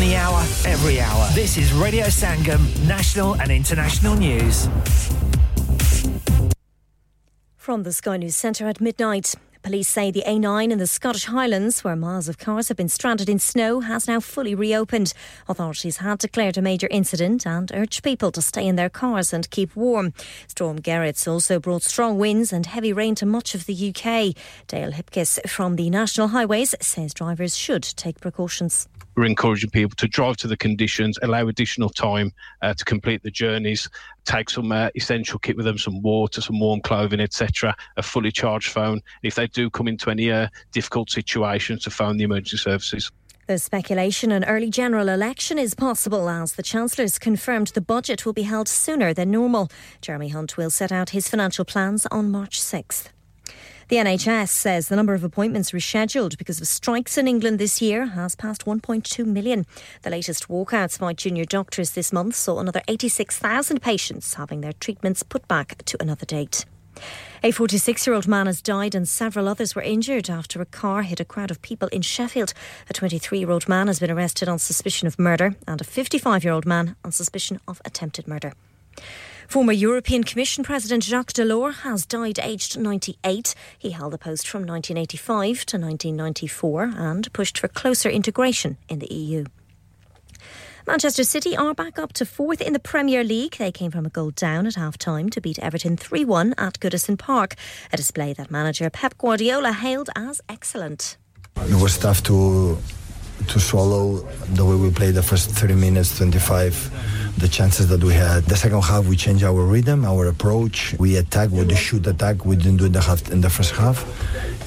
The hour, every hour. This is Radio Sangam, national and international news. From the Sky News Centre at midnight. Police say the A9 in the Scottish Highlands, where miles of cars have been stranded in snow, has now fully reopened. Authorities had declared a major incident and urged people to stay in their cars and keep warm. Storm Gerrit's also brought strong winds and heavy rain to much of the UK. Dale Hipkiss from the National Highways says drivers should take precautions we're encouraging people to drive to the conditions, allow additional time uh, to complete the journeys, take some uh, essential kit with them, some water, some warm clothing, etc., a fully charged phone. If they do come into any uh, difficult situations, to phone the emergency services. There's speculation an early general election is possible as the Chancellor's confirmed the budget will be held sooner than normal. Jeremy Hunt will set out his financial plans on March 6th. The NHS says the number of appointments rescheduled because of strikes in England this year has passed 1.2 million. The latest walkouts by junior doctors this month saw another 86,000 patients having their treatments put back to another date. A 46 year old man has died and several others were injured after a car hit a crowd of people in Sheffield. A 23 year old man has been arrested on suspicion of murder and a 55 year old man on suspicion of attempted murder. Former European Commission President Jacques Delors has died aged 98. He held the post from 1985 to 1994 and pushed for closer integration in the EU. Manchester City are back up to fourth in the Premier League. They came from a goal down at half time to beat Everton 3 1 at Goodison Park, a display that manager Pep Guardiola hailed as excellent. It was tough to to swallow the way we played the first 30 minutes, 25 the chances that we had. The second half, we changed our rhythm, our approach. We attack with the shoot attack. We didn't do in the half in the first half,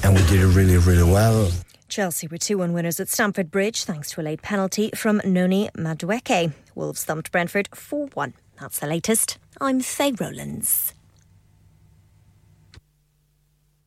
and we did it really, really well. Chelsea were 2 1 winners at Stamford Bridge thanks to a late penalty from Noni Madueke. Wolves thumped Brentford 4 1. That's the latest. I'm Faye Rowlands.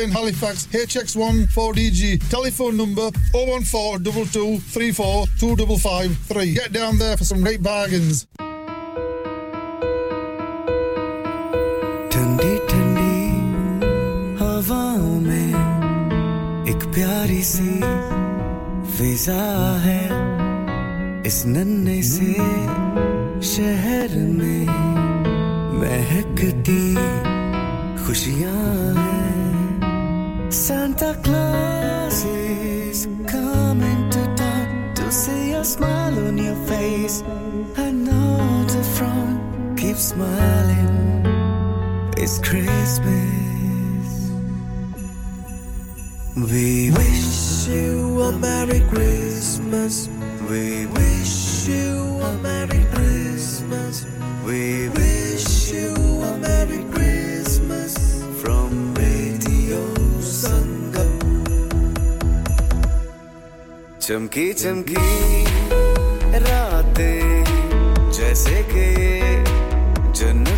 Halifax HX1 4DG. Telephone number 01422342553. Get down there for some great bargains. ठंडी ठंडी हवाओं में एक प्यारी सी फिजा है इस नन्हे से शहर में महकती खुशियां हैं Santa Claus is coming to town to see a smile on your face. I know the front keeps smiling. It's Christmas. We wish you a Merry Christmas. We wish you a Merry Christmas. We wish you a Merry Christmas चमकी चमकी रातें जैसे के जन्नत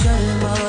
什么？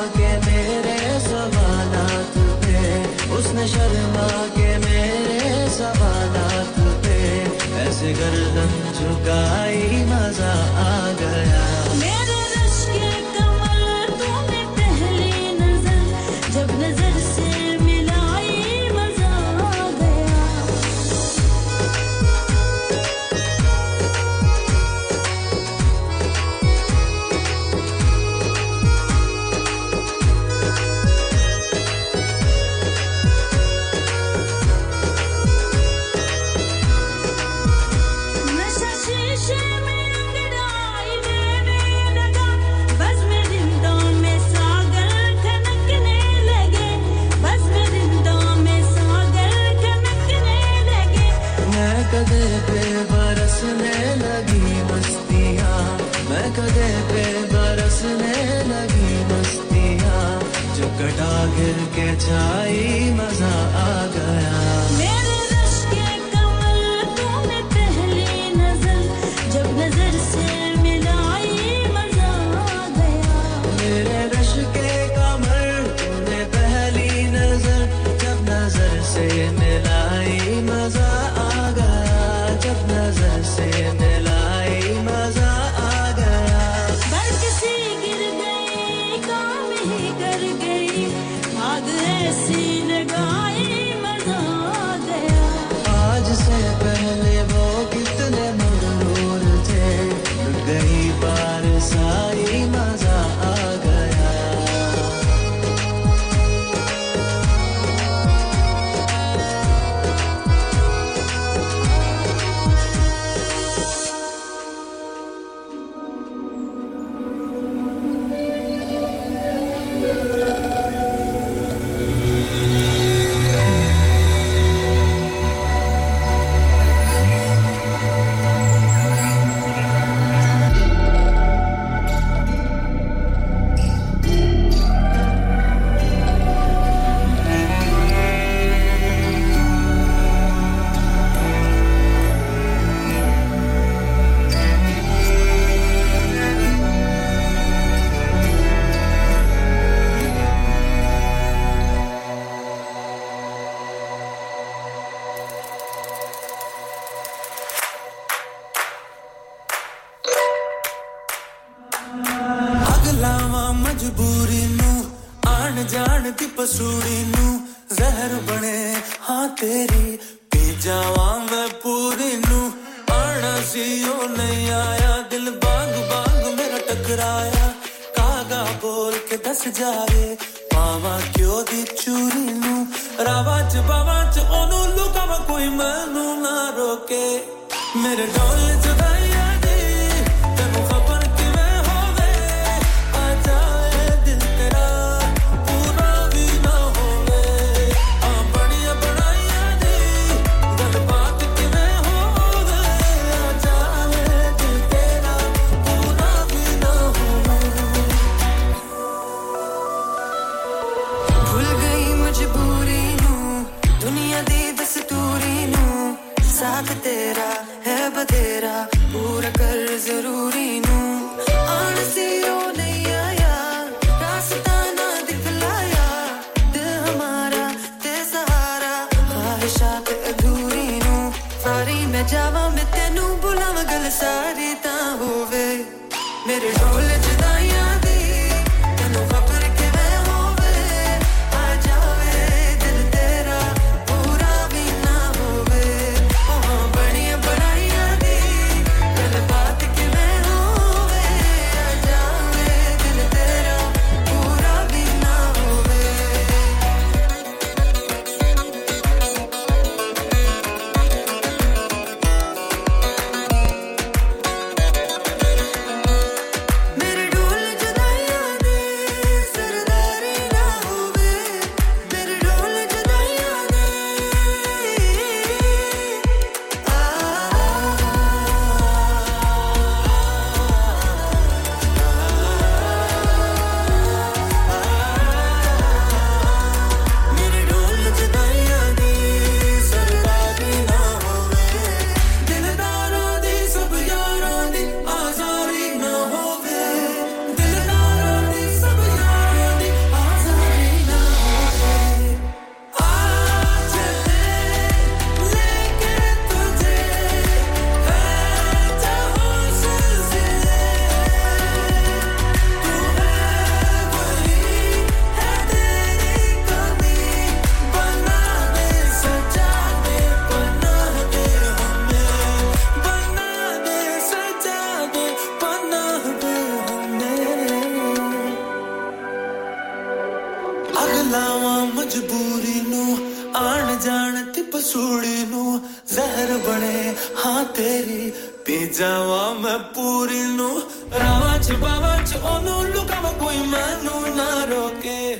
ਜਾਣ ਤੇ ਪਸੂੜੀ ਨੂੰ ਜ਼ਹਿਰ ਬਣੇ ਹਾਂ ਤੇਰੀ ਪੀ ਜਾਵਾਂ ਮੈਂ ਪੂਰੀ ਨੂੰ ਰਾਵਾਂ ਚ ਬਾਵਾਂ ਚ ਉਹਨੂੰ ਲੁਕਾਵਾਂ ਕੋਈ ਮੈਨੂੰ ਨਾ ਰੋਕੇ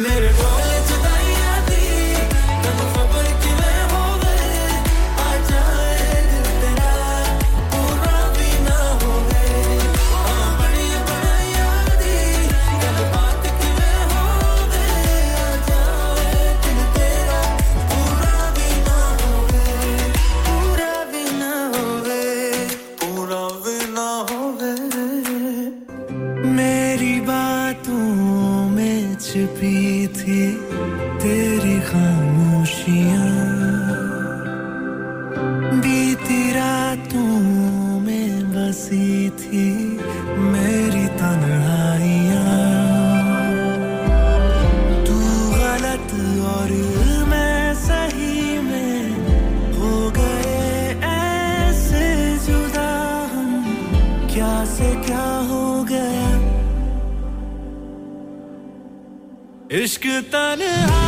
ਮੇਰੇ ਕੋਲ इश्क तन्हा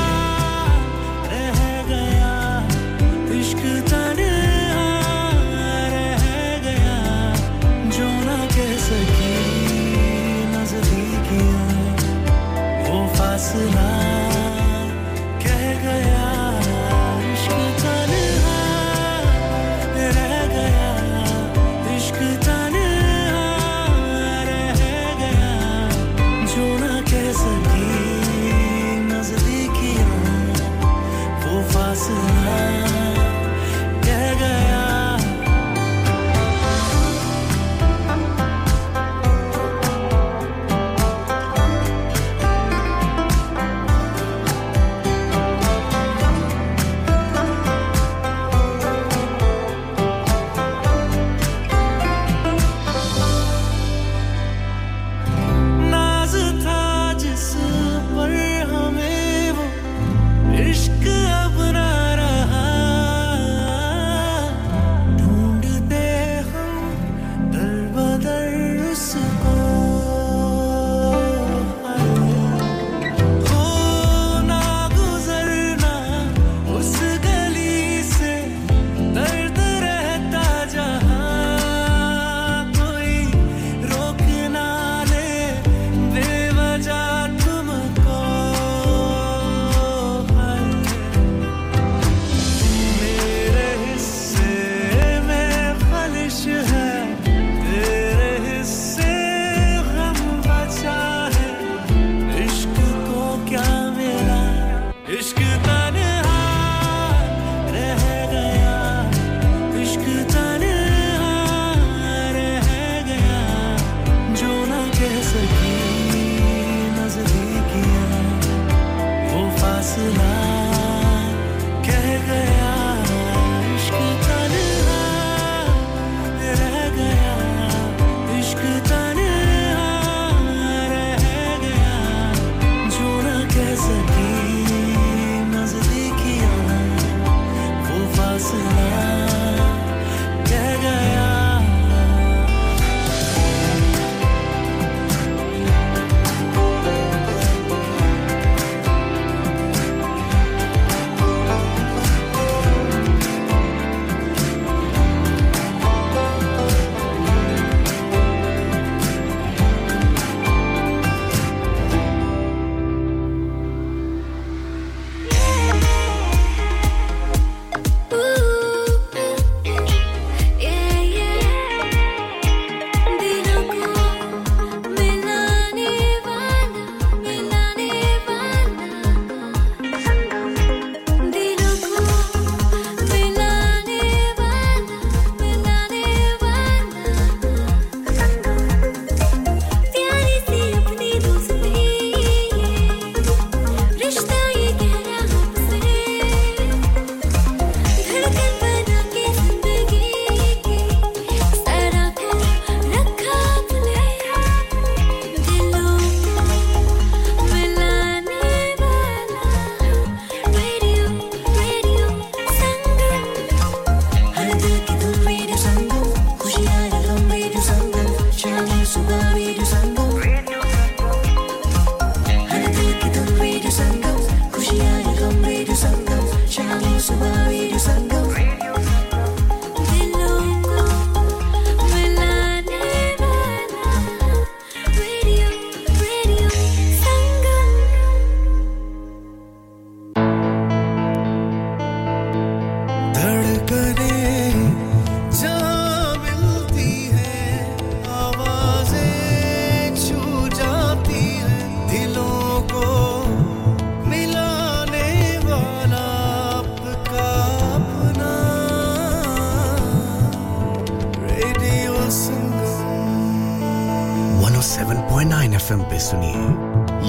107.9 एफएम पे सुनिए,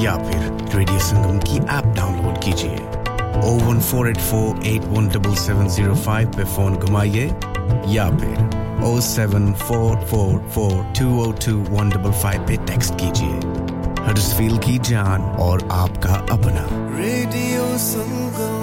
या फिर रेडियो संगम की ऐप डाउनलोड कीजिए। 01484817705 पे फ़ोन घुमाइए, या फिर 07444202155 पे टेक्स्ट कीजिए। हडर्सफील्ड की जान और आपका अपना। रेडियो संगम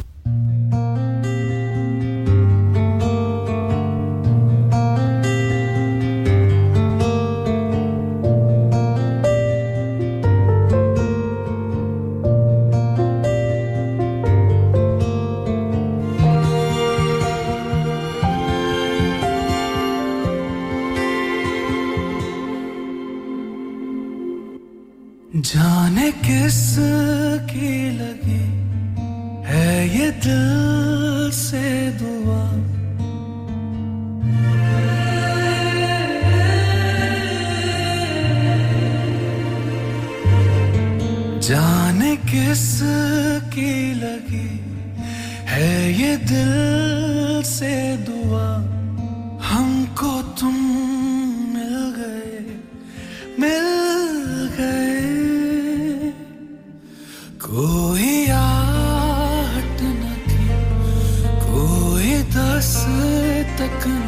जाने किस की लगी है ये दिल से दुआ? जाने किस की लगी है ये दिल से दुआ? हमको तुम मिल गए, मिल second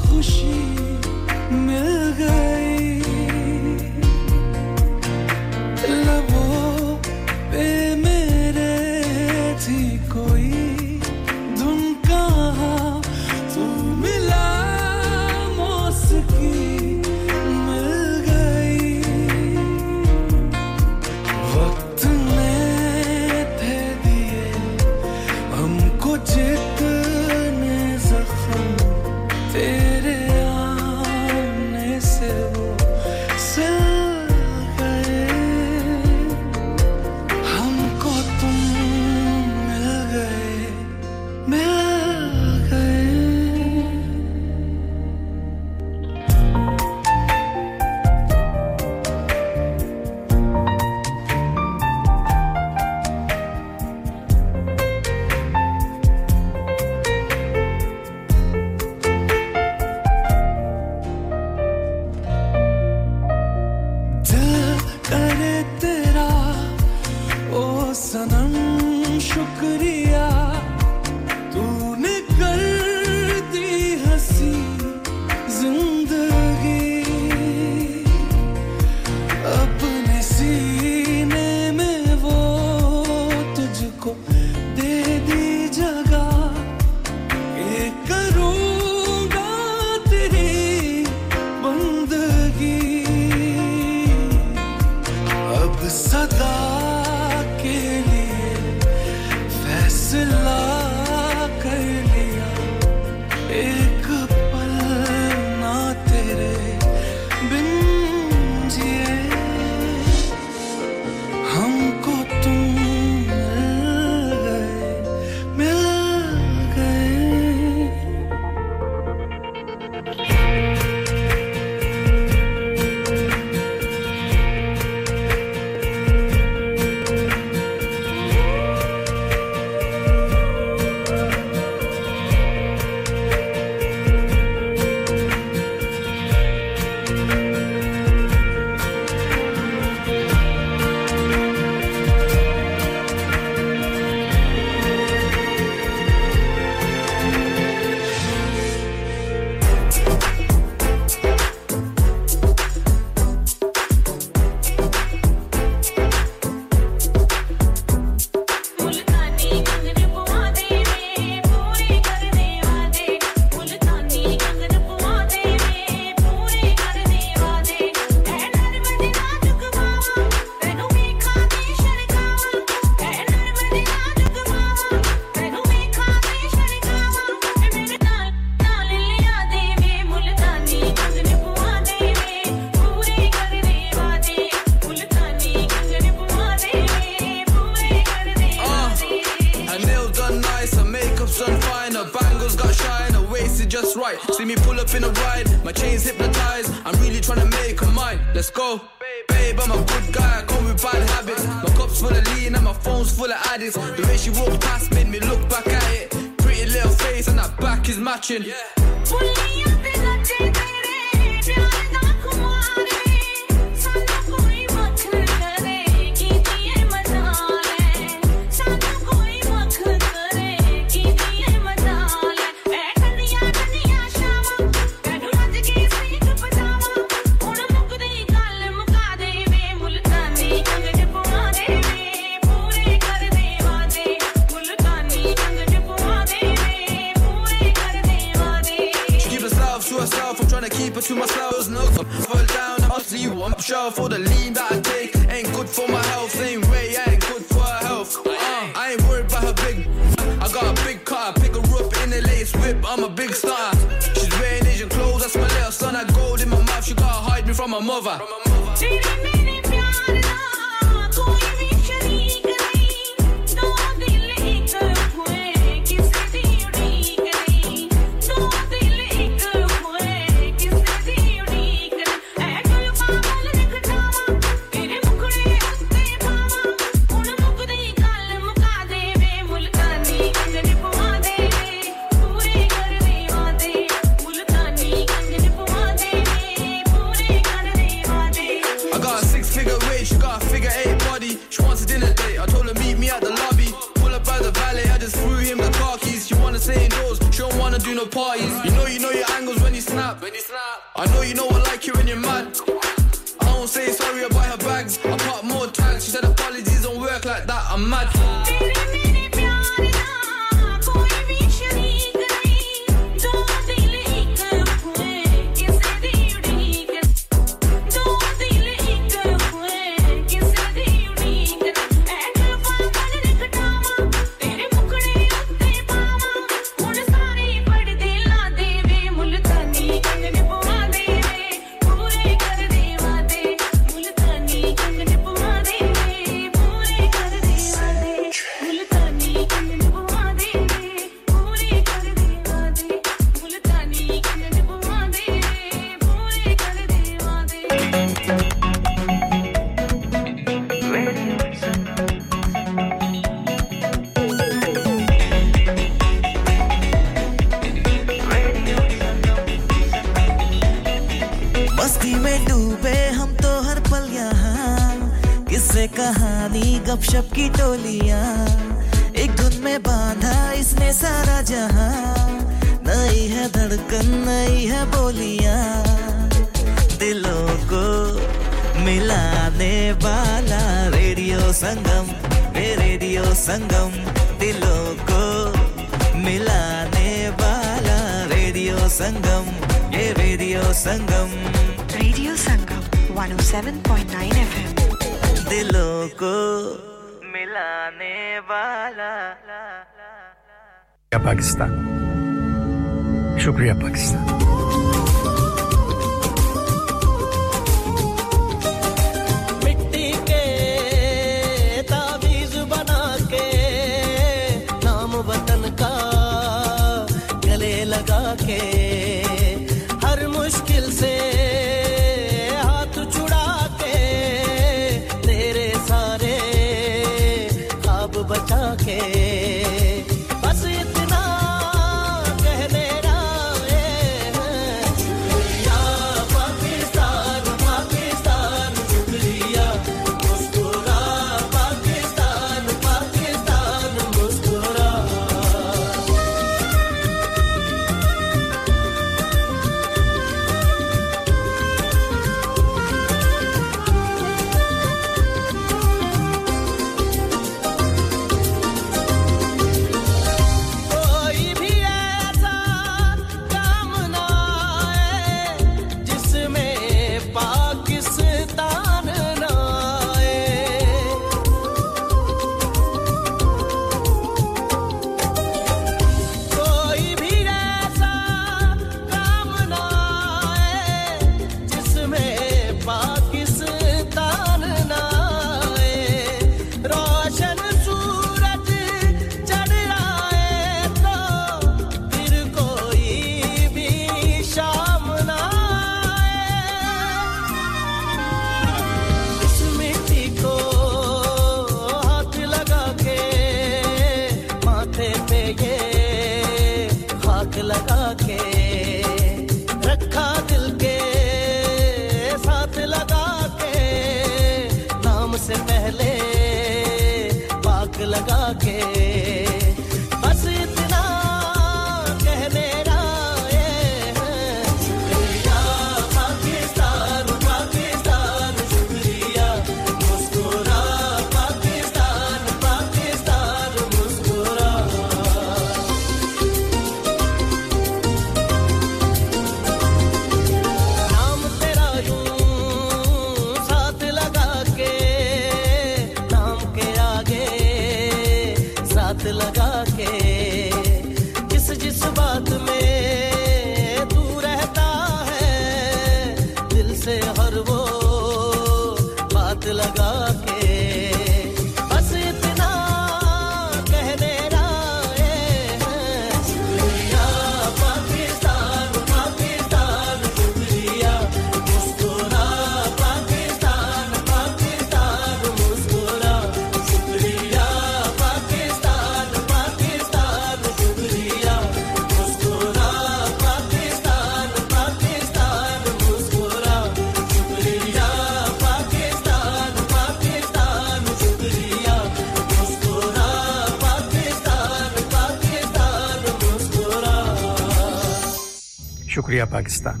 शुक्रिया पाकिस्तान।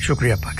शुक्रिया Pakistan.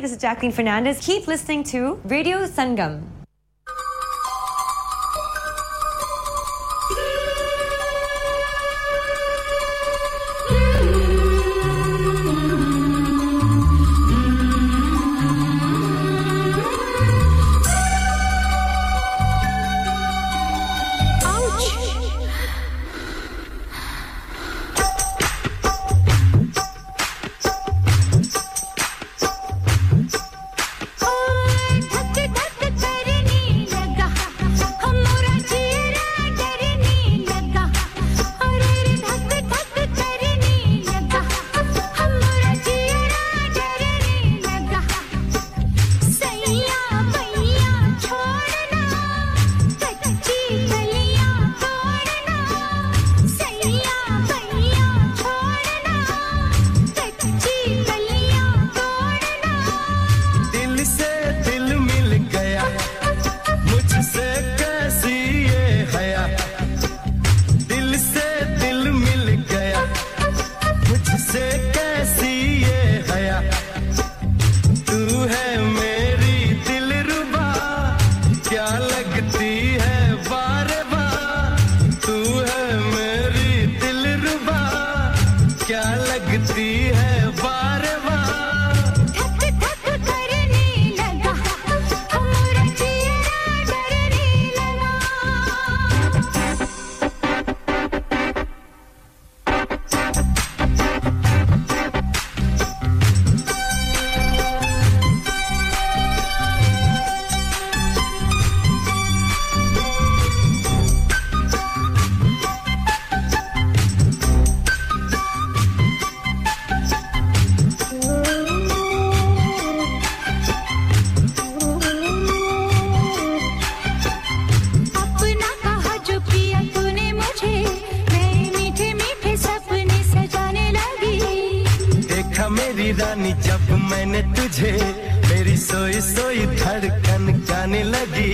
This is Jacqueline Fernandez. Keep listening to Radio Sangam. मेरी रानी जब मैंने तुझे मेरी सोई सोई धड़कन जाने लगी।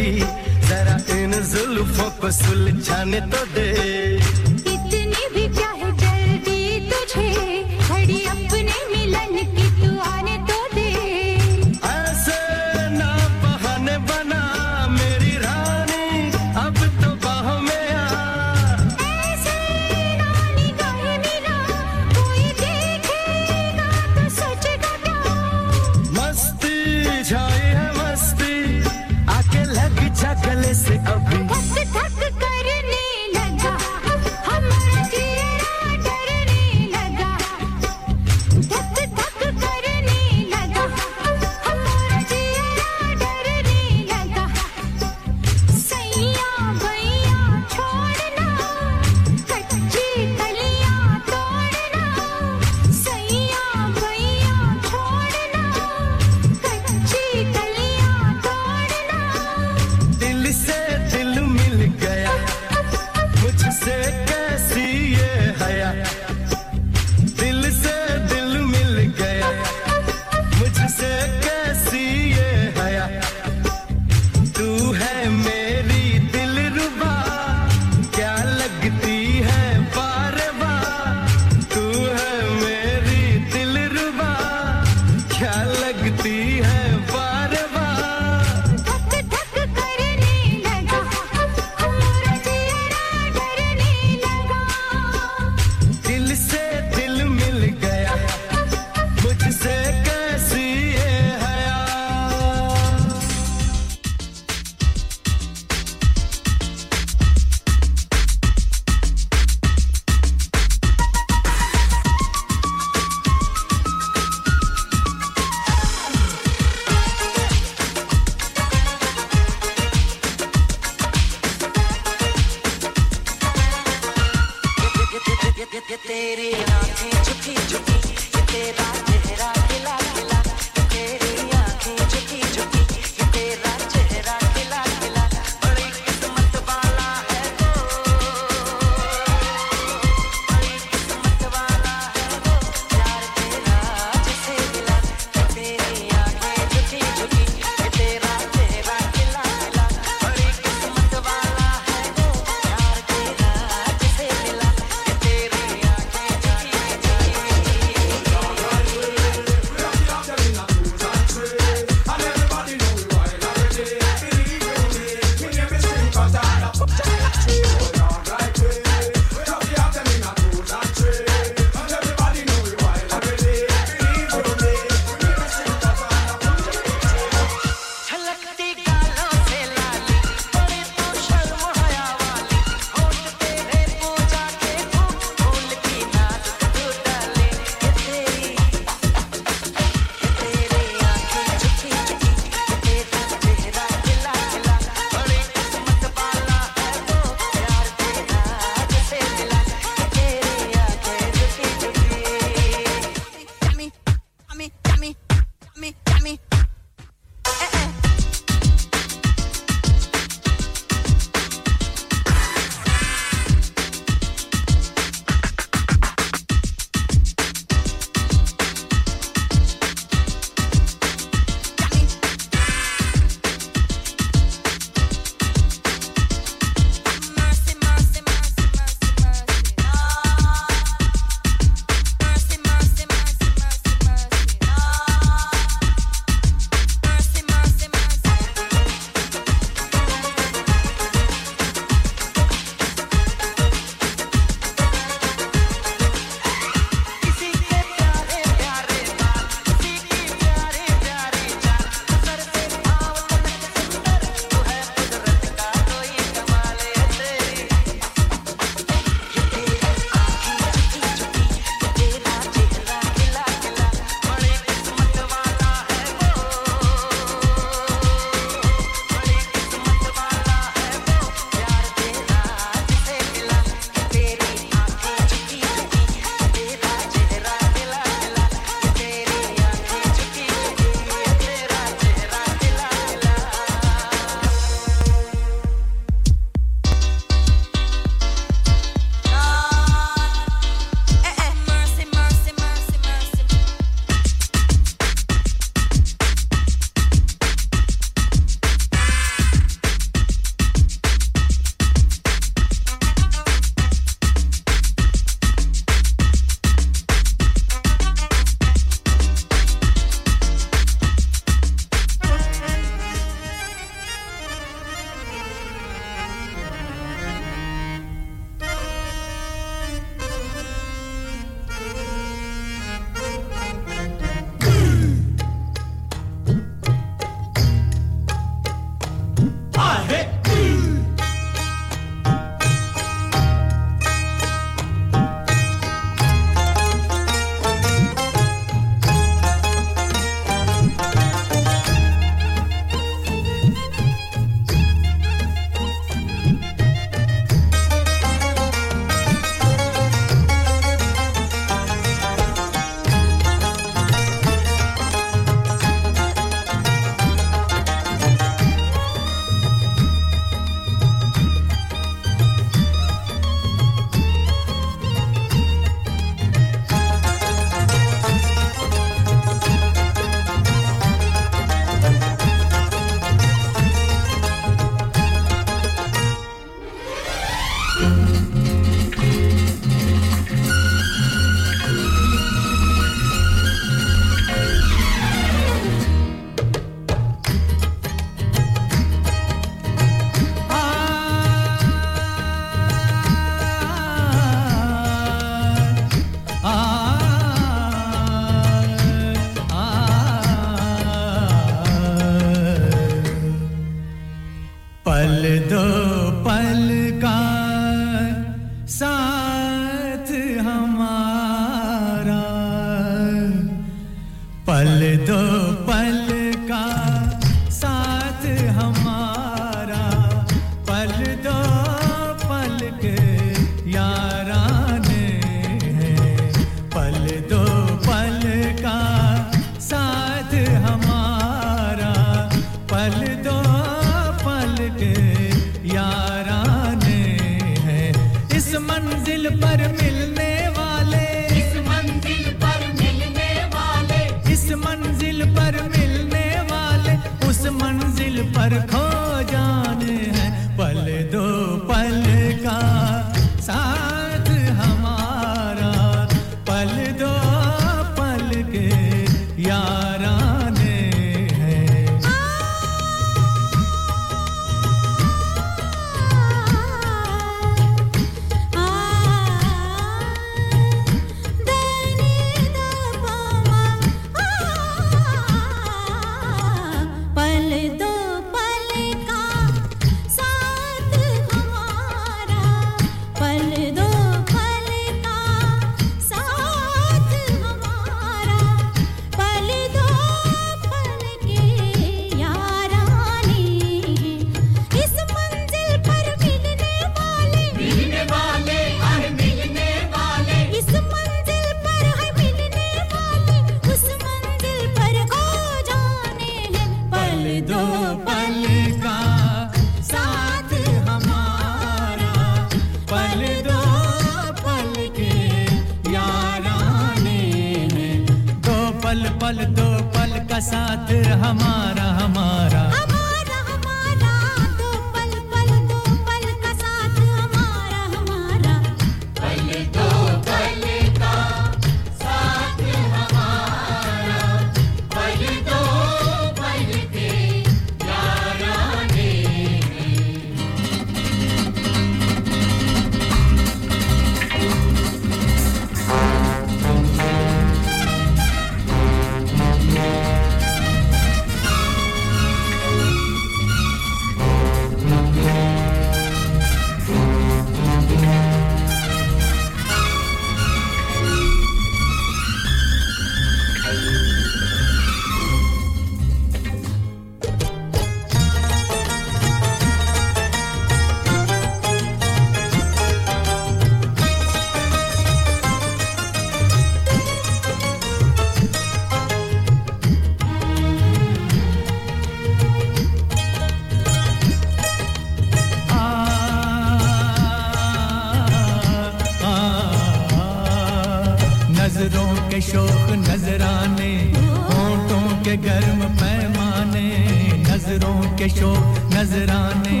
के शो नजराने,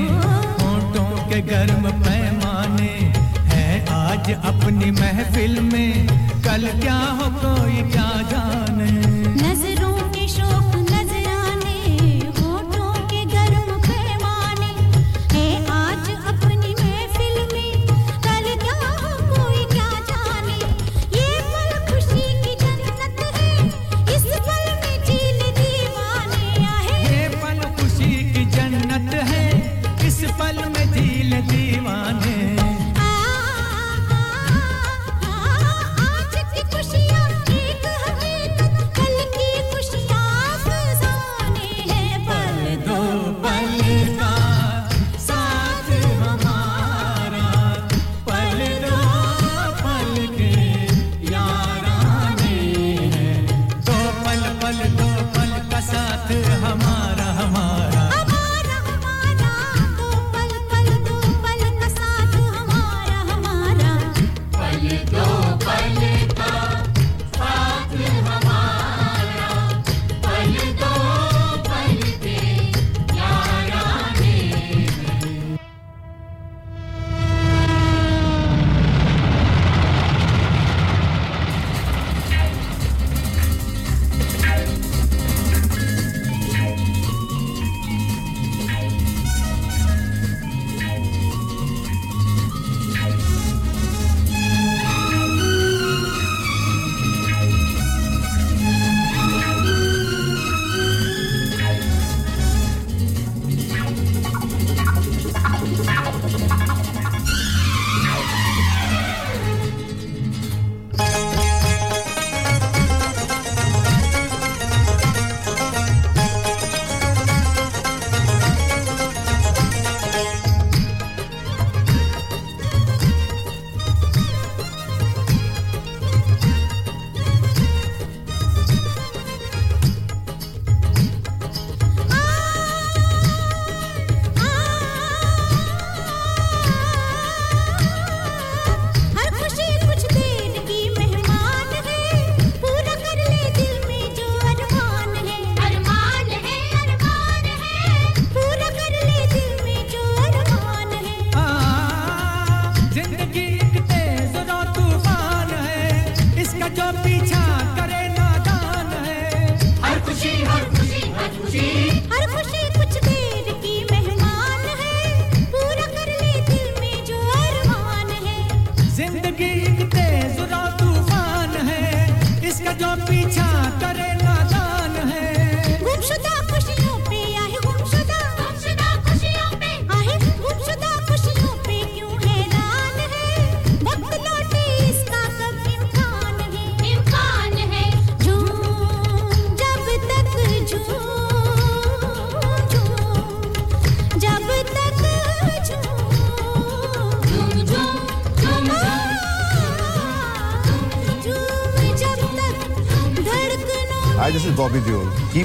होठों के गर्म पैमाने हैं आज अपनी महफिल में। कल क्या हो कोई क्या जाने।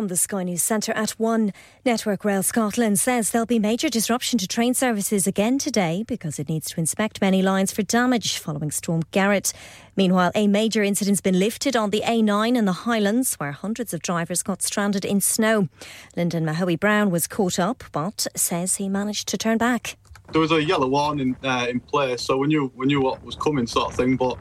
From the Sky News Centre at 1, Network Rail Scotland says there'll be major disruption to train services again today because it needs to inspect many lines for damage following Storm Gerrit. Meanwhile, a major incident's been lifted on the A9 in the Highlands where hundreds of drivers got stranded in snow. Lyndon Mahowie Brown was caught up but says he managed to turn back. there was a yellow warning uh, in place, so we knew we knew what was coming, sort of thing. But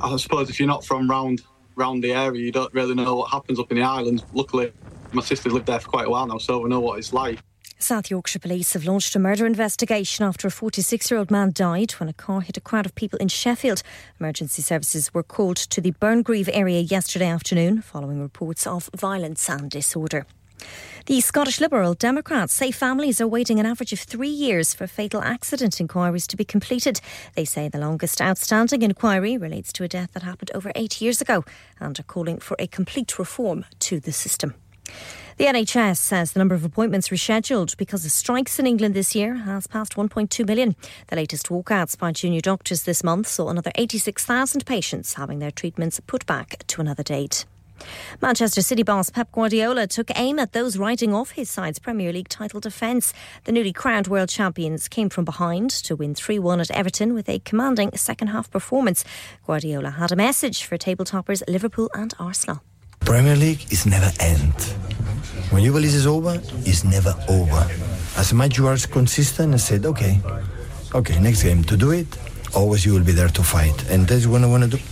I suppose if you're not from round round the area, you don't really know what happens up in the islands. Luckily, my sister's lived there for quite a while now, so we know what it's like. South Yorkshire Police have launched a murder investigation after a 46 year old man died when a car hit a crowd of people in Sheffield. Emergency services were called to the Burngreave area yesterday afternoon following reports of violence and disorder. The Scottish Liberal Democrats say families are waiting an average of three years for fatal accident inquiries to be completed. They say the longest outstanding inquiry relates to a death that happened over eight years ago and are calling for a complete reform to the system. The NHS says the number of appointments rescheduled because of strikes in England this year has passed 1.2 million. The latest walkouts by junior doctors this month saw another 86,000 patients having their treatments put back to another date. Manchester City boss Pep Guardiola took aim at those writing off his side's Premier League title defence. The newly crowned world champions came from behind to win 3 1 at Everton with a commanding second half performance. Guardiola had a message for table toppers Liverpool and Arsenal. Premier League is never end. When you believe it's over, it's never over. As much you are consistent and said, okay, okay, next game to do it, always you will be there to fight. And that's what I want to do.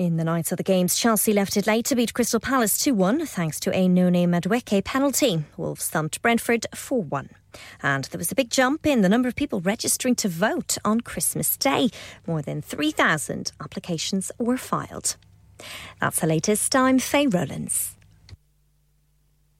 In the Knights of the Games, Chelsea left it late to beat Crystal Palace 2 1 thanks to a Noni Madueke penalty. Wolves thumped Brentford 4 1. And there was a big jump in the number of people registering to vote on Christmas Day. More than 3,000 applications were filed. That's the latest. I'm Faye Rowlands.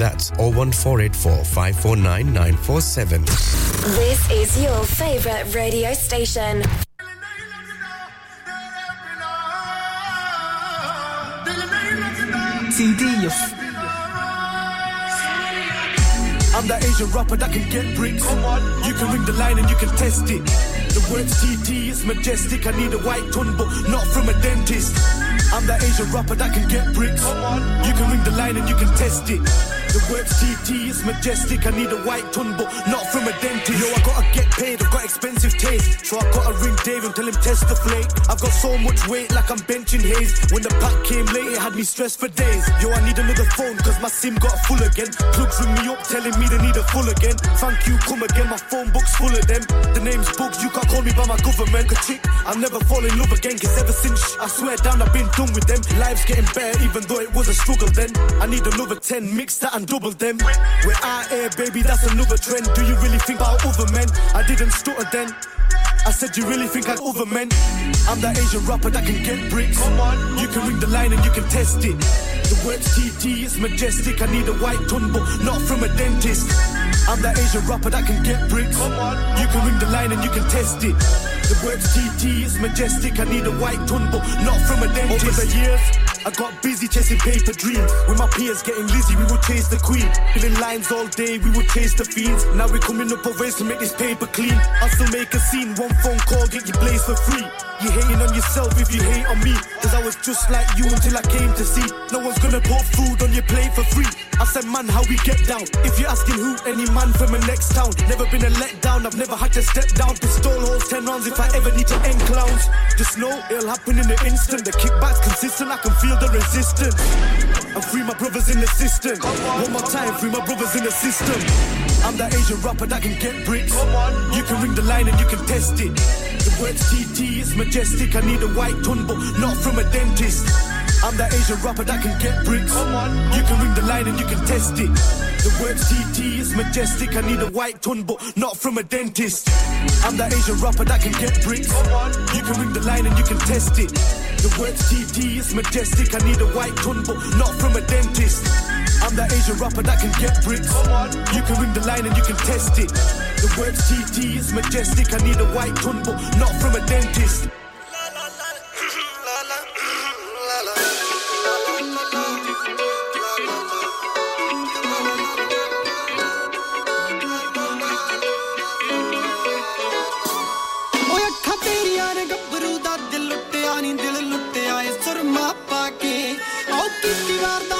That's 01484 549 947. This is your favorite radio station. CD, you f- I'm that Asian rapper that can get bricks. Come on, come you can ring the line and you can test it. The words TT is majestic. I need a white tongue, but not from a dentist. I'm that Asian rapper that can get bricks. Come on, you can ring the line and you can test it. The words TT is majestic. I need a white tongue, but not from a dentist. Yo, I gotta get paid. I've got expensive taste. So I gotta ring Dave and tell him test the flake. I've got so much weight like I'm benching haze. When the pack came late, it had me stressed for days. Yo, I need another phone cause my SIM got full again. Plugs ring me up telling me they need a full again. Thank you, come again. My phone book's full of them. The name's books, you can't call me by my government. A chick, I'll never fall in love again. Cause ever since I swear down, I've been done with them. Life's getting better, even though it was a struggle then. I need another 10, mix that and double them. We're out here, baby, that's another trend. Do you really think about other men? I didn't stutter then. I said, you really think I other men? I'm that Asian rapper that can get bricks. Come on, come you can ring the line and you can test it. The words TT is majestic. I need a white tongue, but not from a dentist. I'm that Asian rapper that can get bricks. Come on, you can ring the line and you can test it. The words TT is majestic. I need a white but not from a dentist. Over the years, I got busy chasing paper dreams. With my peers getting lazy, we would chase the queen. Filling lines all day, we would chase the fiends. Now we're coming up with ways to make this paper clean. I still make a scene, one phone call, get your blaze for free. You hating on yourself if you hate on me. Cause I was just like you until I came to see. No one's gonna put food on your plate for free. I said, man, how we get down? If you're asking who, any man from a next town. Never been a letdown, I've never had to step down. Pistol holes, 10 rounds if I ever need to end clowns. Just know it'll happen in an instant. The kickback's consistent, I can feel the resistance. And free my brothers in the system. One more time, free my brothers in the system. I'm that Asian rapper that can get bricks. You can ring the line and you can test it. The words TT is majestic. I need a white tongue, but not from a dentist. I'm that Asian rapper that can get bricks. You can ring the line and you can test it. The word TT is majestic. I need a white tongue, but not from a dentist. I'm that Asian rapper that can get bricks. You can ring the line and you can test it. The word TT is majestic. I need a white tongue, but not from a dentist. I'm that Asian rapper that can get bricks. You can ring the line and you can test it. The word TT is majestic. I need a white tongue, but not from a dentist. guardar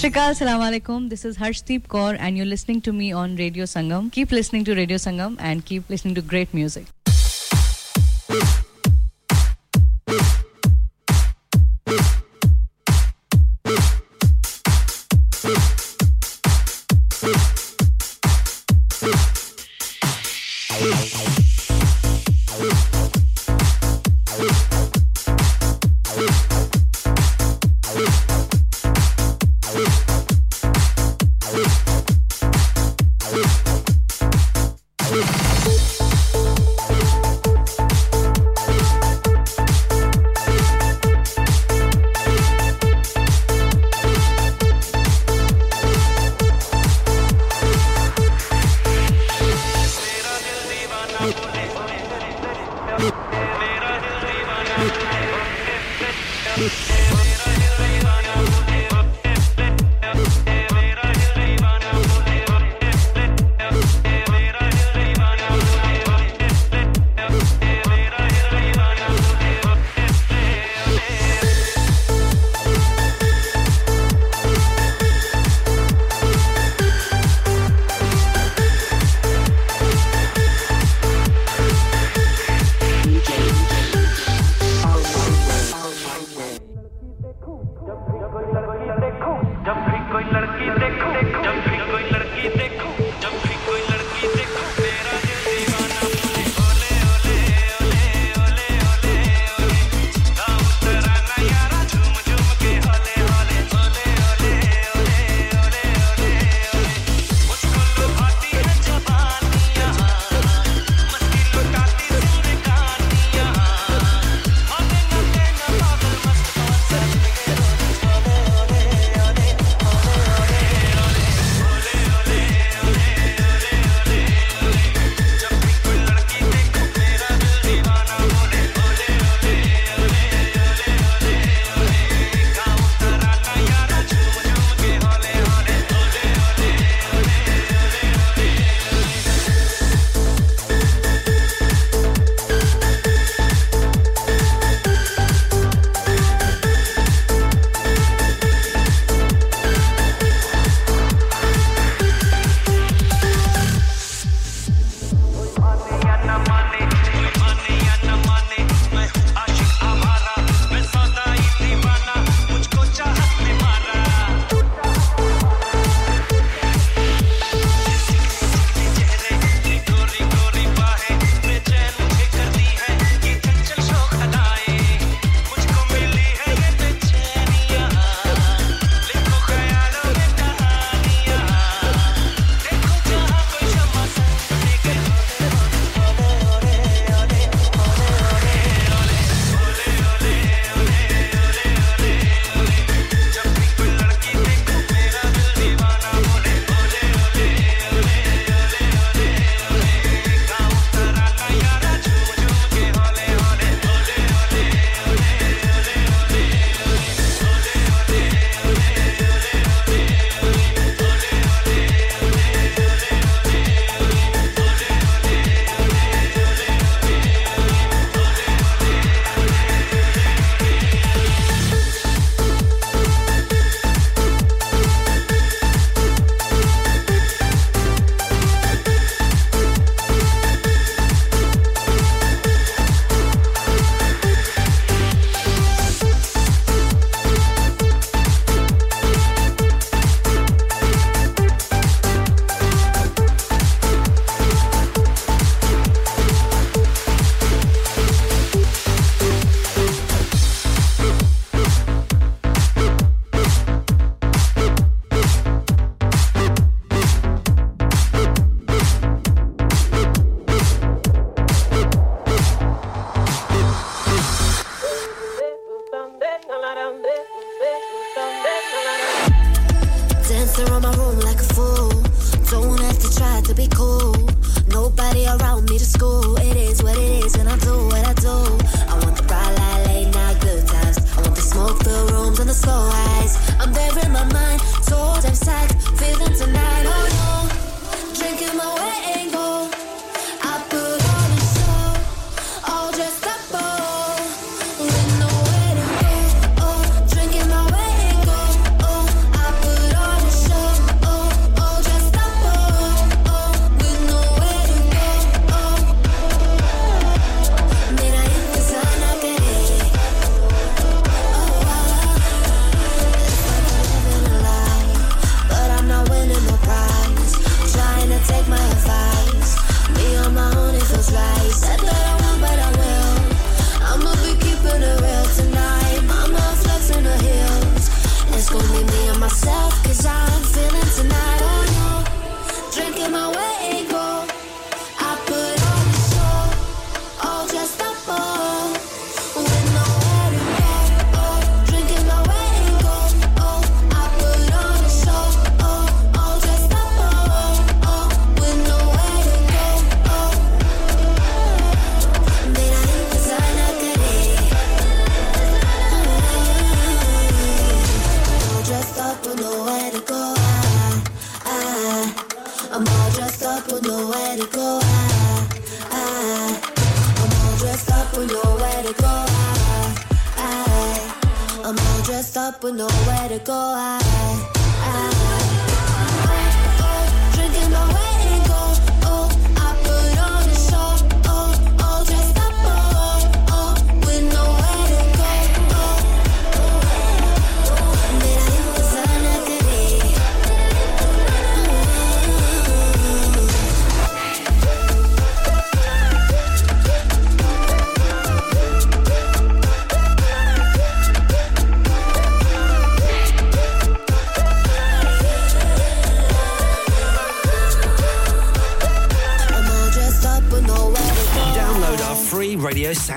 Shrikal, Salam Alaikum. This is Harshdeep Kaur, and you're listening to me on Radio Sangam. Keep listening to Radio Sangam and keep listening to great music. Yeah.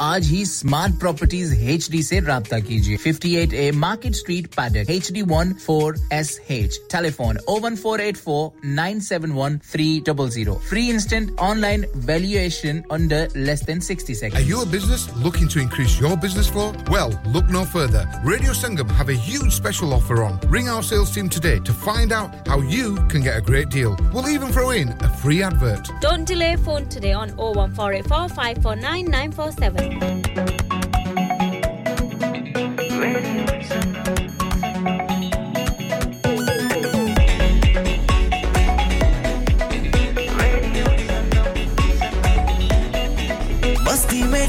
आज ही smart properties H D ऐसी रब्ता कीजिए 58 A market street Paddock H D one four S H telephone O one four eight four nine seven one three double zero free instant online valuation under less then 60 Are seconds. you a business looking to increase your business flow? Well, look no further. Radio Sangam have a huge special offer on. Ring our sales team today to find out how you can get a great deal. We'll even throw in a free advert. Don't delay phone today on 01484 549 947.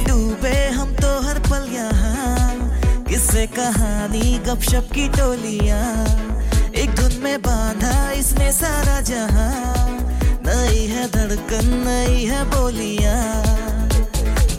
तो किससे कहानी, गपशप की टोलियाँ। एक धुन में बांधा इसने सारा जहाँ। नई है धड़कन, नई है बोलियाँ।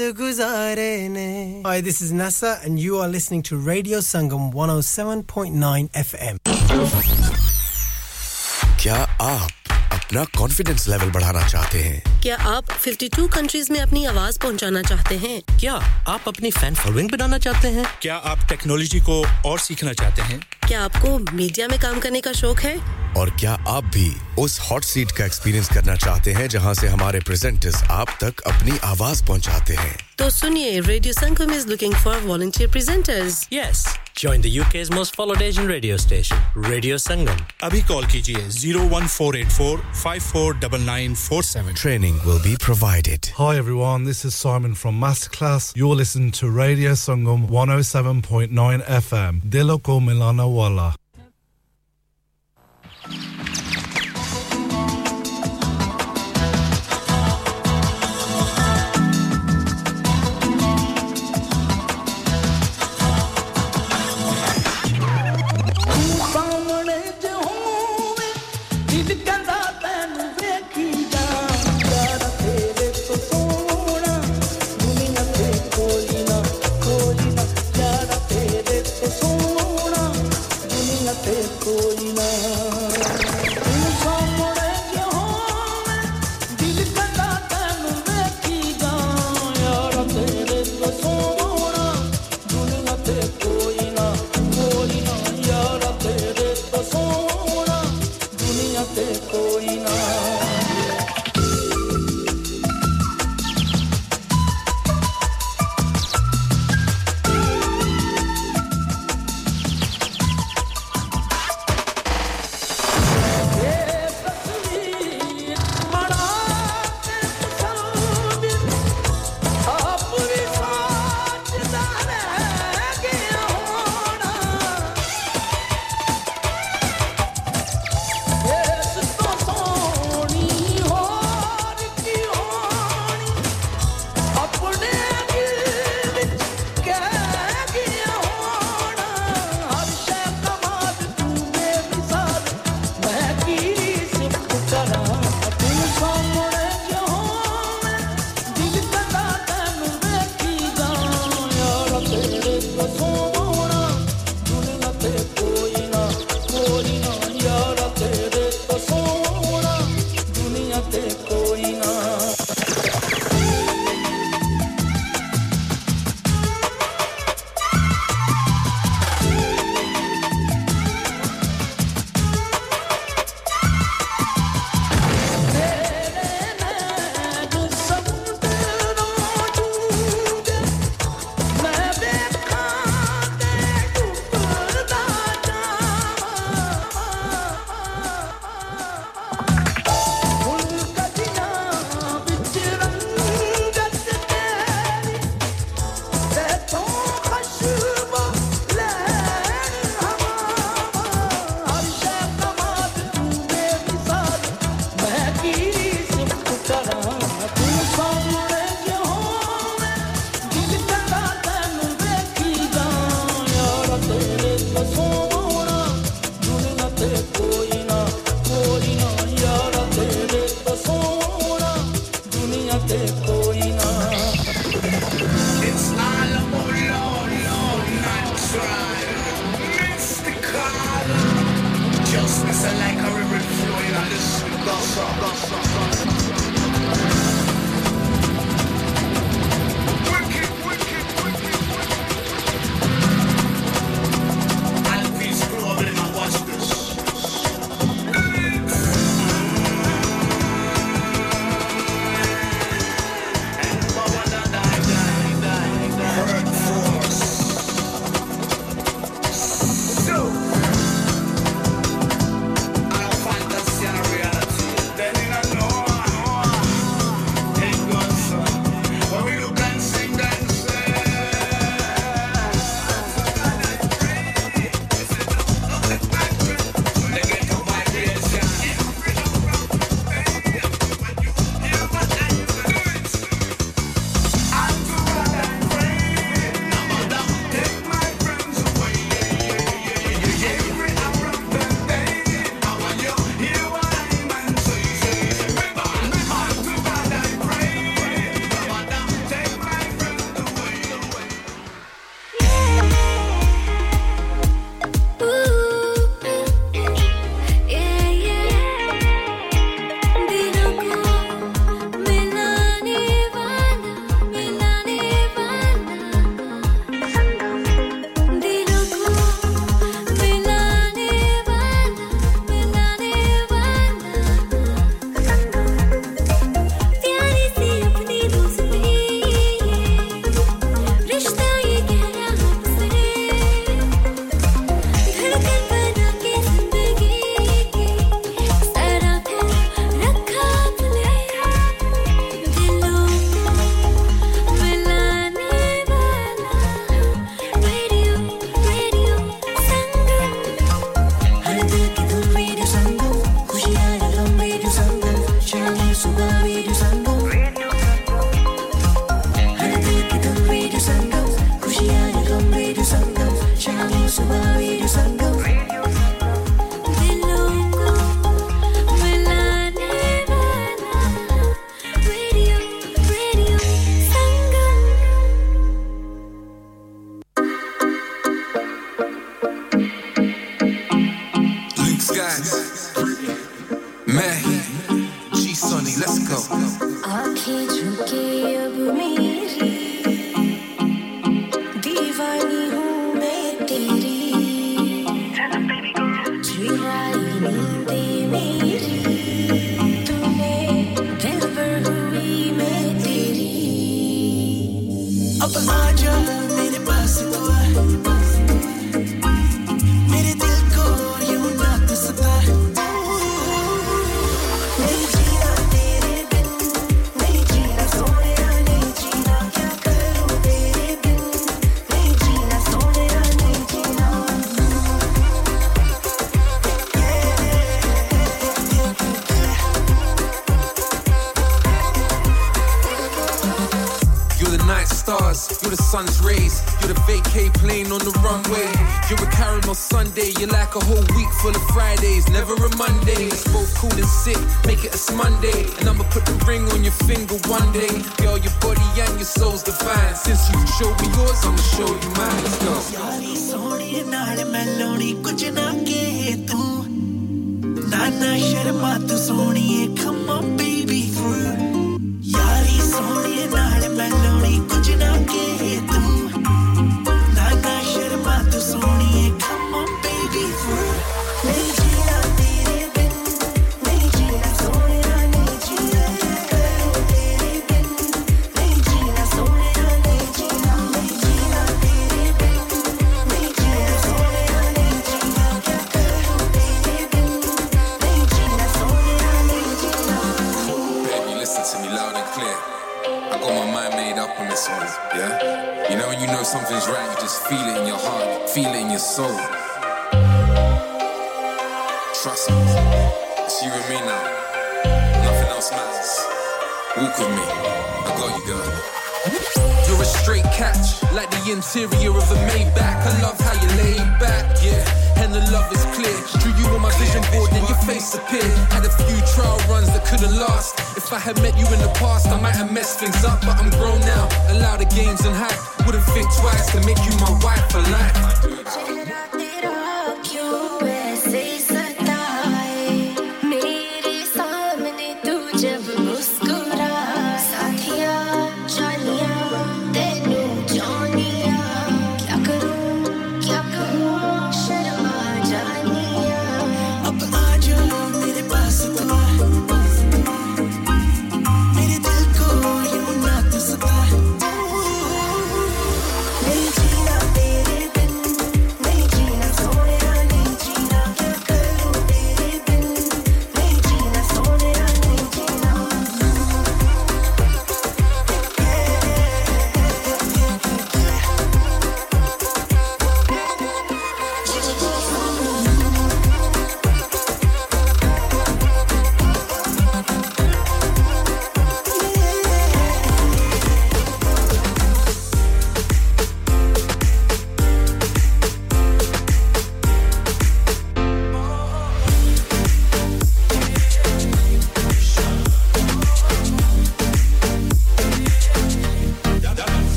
Hi this is Nasa and you are listening to Radio Sangam 107.9 FM क्या आप अपना कॉन्फिडेंस लेवल बढ़ाना चाहते हैं? क्या आप 52 कंट्रीज़ में अपनी आवाज़ पहुंचाना चाहते हैं? क्या आप अपनी फ़ैन फॉलोइंग बनाना चाहते हैं? क्या आप टेक्नोलॉजी को और सीखना चाहते हैं? क्या आपको मीडिया में काम करने का शौक है? और क्या आप भी उस हॉट सीट का एक्सपीरियंस करना चाहते हैं जहाँ से हमारे प्रेजेंटर्स आप तक अपनी आवाज़ पहुंचाते हैं? तो सुनिए radio Sangam is looking for volunteer presenters Yes. Join the UK's most followed Asian radio station, Radio Sangam. अभी कॉल कीजिए 01484 549947 Training will be provided. Hi everyone, this is Simon from Masterclass. You're listening to Radio Sangam 107.9 FM. Diloko Milana Wala.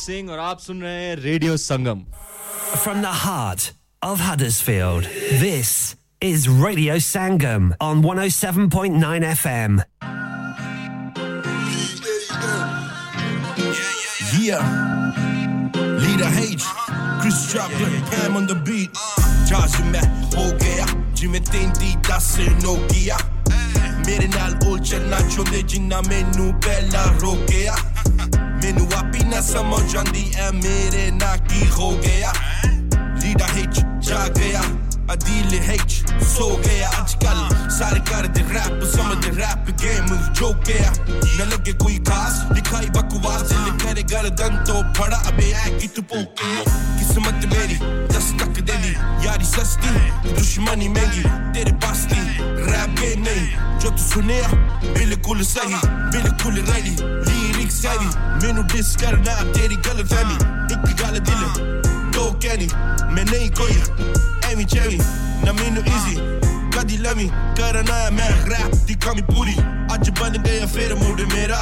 Singh और आप सुन रहे हैं radio Sangam From the heart of Huddersfield, this is Radio Sangam on 107.9 FM. Yeah. Leader H, Chris Chocolate, Pam on the beat. Charge ਮੈਂ ਹੋ ਗਿਆ ਜਿਵੇਂ ਤੈਂਦੀ ਦੱਸ ਨੋਕੀਆ ਮੇਰੇ ਨਾਲ ਉਹ ਚੱਲਣਾ ਚਾਹੁੰਦੇ ਜਿੰਨਾ ਮੈਨੂੰ ਪਹਿਲਾਂ ਰੋਕਿਆ मेनू आप ही ना समझ आंदी ऐ मेरे ना की हो गया लीडा हिच जा गया अदील हिच सो गया आजकल सारे कर दे रैप समझ रैप गेम जो गया न लगे कोई खास दिखाई बकवास दिल करे गर्दन तो फड़ा अबे है कि तू पोके किस्मत मेरी दस्तक दे दी यारी सस्ती दुश्मनी महँगी तेरे पास थी rap game جبت سونيع اللي كل سهي بالي كل غالي ليريك سابي منو بيسكر نعم تيري قلب فامي انت قال ديلي جو كاني مني كويا امي تشامي نامينو ايزي قادي لامي كارنا ما غراب دي كامي بوري اجبان جاي فير مود ميرا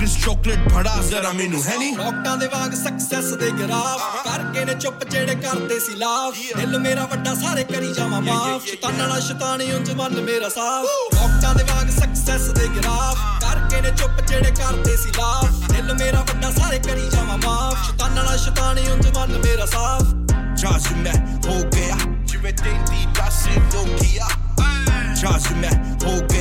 ਕ੍ਰਿਸ ਚਾਕਲੇਟ ਫੜਾ ਜ਼ਰਾ ਮੈਨੂੰ ਹੈ ਨਹੀਂ ਰੌਕਟਾਂ ਦੇ ਵਾਂਗ ਸਕਸੈਸ ਦੇ ਗਰਾਫ। ਕਰਕੇ ਨੇ ਚੁੱਪ ਜਿਹੜੇ ਕਰਦੇ ਸੀ ਲਾਫ। ਦਿਲ ਮੇਰਾ ਵੱਡਾ ਸਾਰੇ ਕਰੀ ਜਾਵਾਂ ਮਾਫ। ਸ਼ੈਤਾਨ ਨਾਲ ਸ਼ੈਤਾਨੀ ਉਂਝ ਮਨ ਮੇਰਾ ਸਾਫ਼। ਰੌਕਟਾਂ ਦੇ ਵਾਂਗ ਸਕਸੈਸ ਦੇ ਗਰਾਫ। ਕਰਕੇ ਨੇ ਚੁੱਪ ਜਿਹੜੇ ਕਰਦੇ ਸੀ ਲਾਫ। ਦਿਲ ਮੇਰਾ ਵੱਡਾ ਸਾਰੇ ਕਰੀ ਜਾਵਾਂ ਮਾਫ। ਸ਼ੈਤਾਨ ਨਾਲ ਸ਼ੈਤਾਨੀ ਉਂਝ ਮਨ ਮੇਰਾ ਸਾਫ਼। Charge ਮੈਂ ਹੋ ਗਿਆ ਜਿਵੇਂ ਤੈਂਦੀ ਦੱਸ ਨੋਕੀਆ Charge ਮੈਂ ਹੋ ਗਿਆ।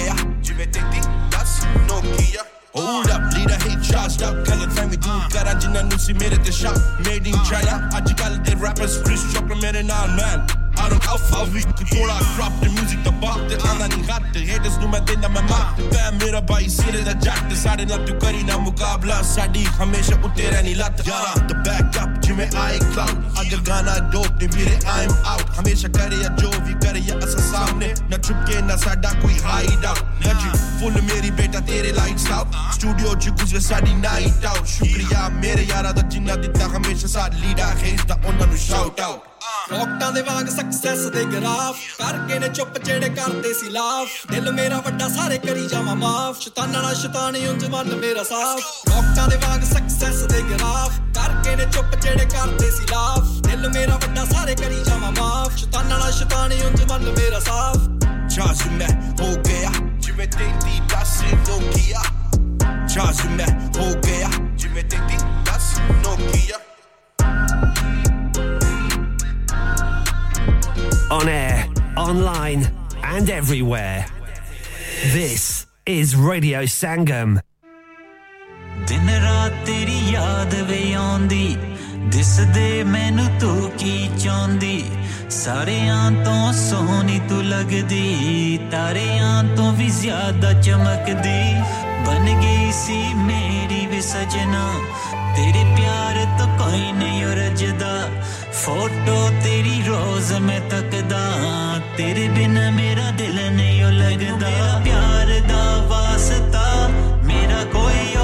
Hold up, leader hate charged up. Kalatan में दूर करा जिन्ना नुसी मेरे ते शाप. Made in China, आजकल ते rappers Chris Chopra मेरे नाल man. I don't af afwiegten Cola crap de muziek de bak De aan aan die gaten Haters noem het in dat mijn maat Pijn meer bij je zin dat jack De zaden dat je curry na mukabla Sadi हमेशा उठे रहनी लत यारा the backup जिमे आई cloud अगर गाना dope ने मेरे आई एम आउट हमेशा करे या जो भी करे या असा सामने न चुपके न साडा कोई हाइड आउट नजी फुल मेरी बेटा तेरे लाइट्स आउट स्टूडियो च गुजरे साडी नाइट आउट शुक्रिया मेरे यारा दा जिन्ना दित्ता हमेशा साथ लीडा खेजदा उन्हां नु शाउट आउट ਰੌਕਟਾਂ ਦੇ ਵਾਂਗ ਸਕਸੈਸ ਦੇ ਗਰਾਫ ਕਰਕੇ ਨੇ ਚੁੱਪ ਜਿਹੜੇ ਕਰਦੇ ਸੀ ਲਾਫ ਦਿਲ ਮੇਰਾ ਵੱਡਾ ਸਾਰੇ ਕਰੀ ਜਾਵਾਂ ਮਾਫ ਸ਼ੈਤਾਨ ਨਾਲ ਸ਼ੈਤਾਨੀ ਉਂਝ ਮਨ ਮੇਰਾ ਸਾਫ ਰੌਕਟਾਂ ਦੇ ਵਾਂਗ ਸਕਸੈਸ ਦੇ ਗਰਾਫ ਕਰਕੇ ਨੇ ਚੁੱਪ ਜਿਹੜੇ ਕਰਦੇ ਸੀ ਲਾਫ ਦਿਲ ਮੇਰਾ ਵੱਡਾ ਸਾਰੇ ਕਰੀ ਜਾਵਾਂ ਮਾਫ ਸ਼ੈਤਾਨ ਨਾਲ ਸ਼ੈਤਾਨੀ ਉਂਝ ਮਨ ਮੇਰਾ ਸਾਫ Charge ਮੈਂ ਹੋ ਗਿਆ ਜਿਵੇਂ ਤੈਂਦੀ ਦੱਸ ਨੋਕੀਆ Charge ਮੈਂ ਹੋ ਗਿਆ ਜਿਵੇਂ ਤੈਂਦੀ ਦੱਸ Nokia On air, online, and everywhere. This is Radio Sangam. ਦਿਨ ਰਾਤ ਤੇਰੀ ਯਾਦ ਵੇ ਆਉਂਦੀ ਦਿਸਦੇ ਮੈਨੂੰ ਤੂੰ ਕੀ ਚਾਹੁੰਦੀ ਸਾਰਿਆਂ ਤੋਂ ਸੋਹਣੀ ਤੂੰ ਲੱਗਦੀ ਤਾਰਿਆਂ ਤੋਂ ਵੀ ਜ਼ਿਆਦਾ ਚਮਕਦੀ ਬਨ ਗਈ ਸੀ ਮੇਰੀ ਵੀ ਸਜਣਾ ਤੇਰੇ ਪਿਆਰ ਤੋਂ ਕੋਈ ਨਹੀਂ ਰਜਦਾ ਫੋਟੋ ਤੇਰੀ ਰੋਜ਼ ਮੈਂ ਤੱਕਦਾ, ਤੇਰੇ ਬਿਨ ਮੇਰਾ ਦਿਲ ਨਹੀਂ ਓ ਲੱਗਦਾ। ਪਿਆਰ ਦਾ ਵਾਸਤਾ, ਮੇਰਾ ਕੋਈ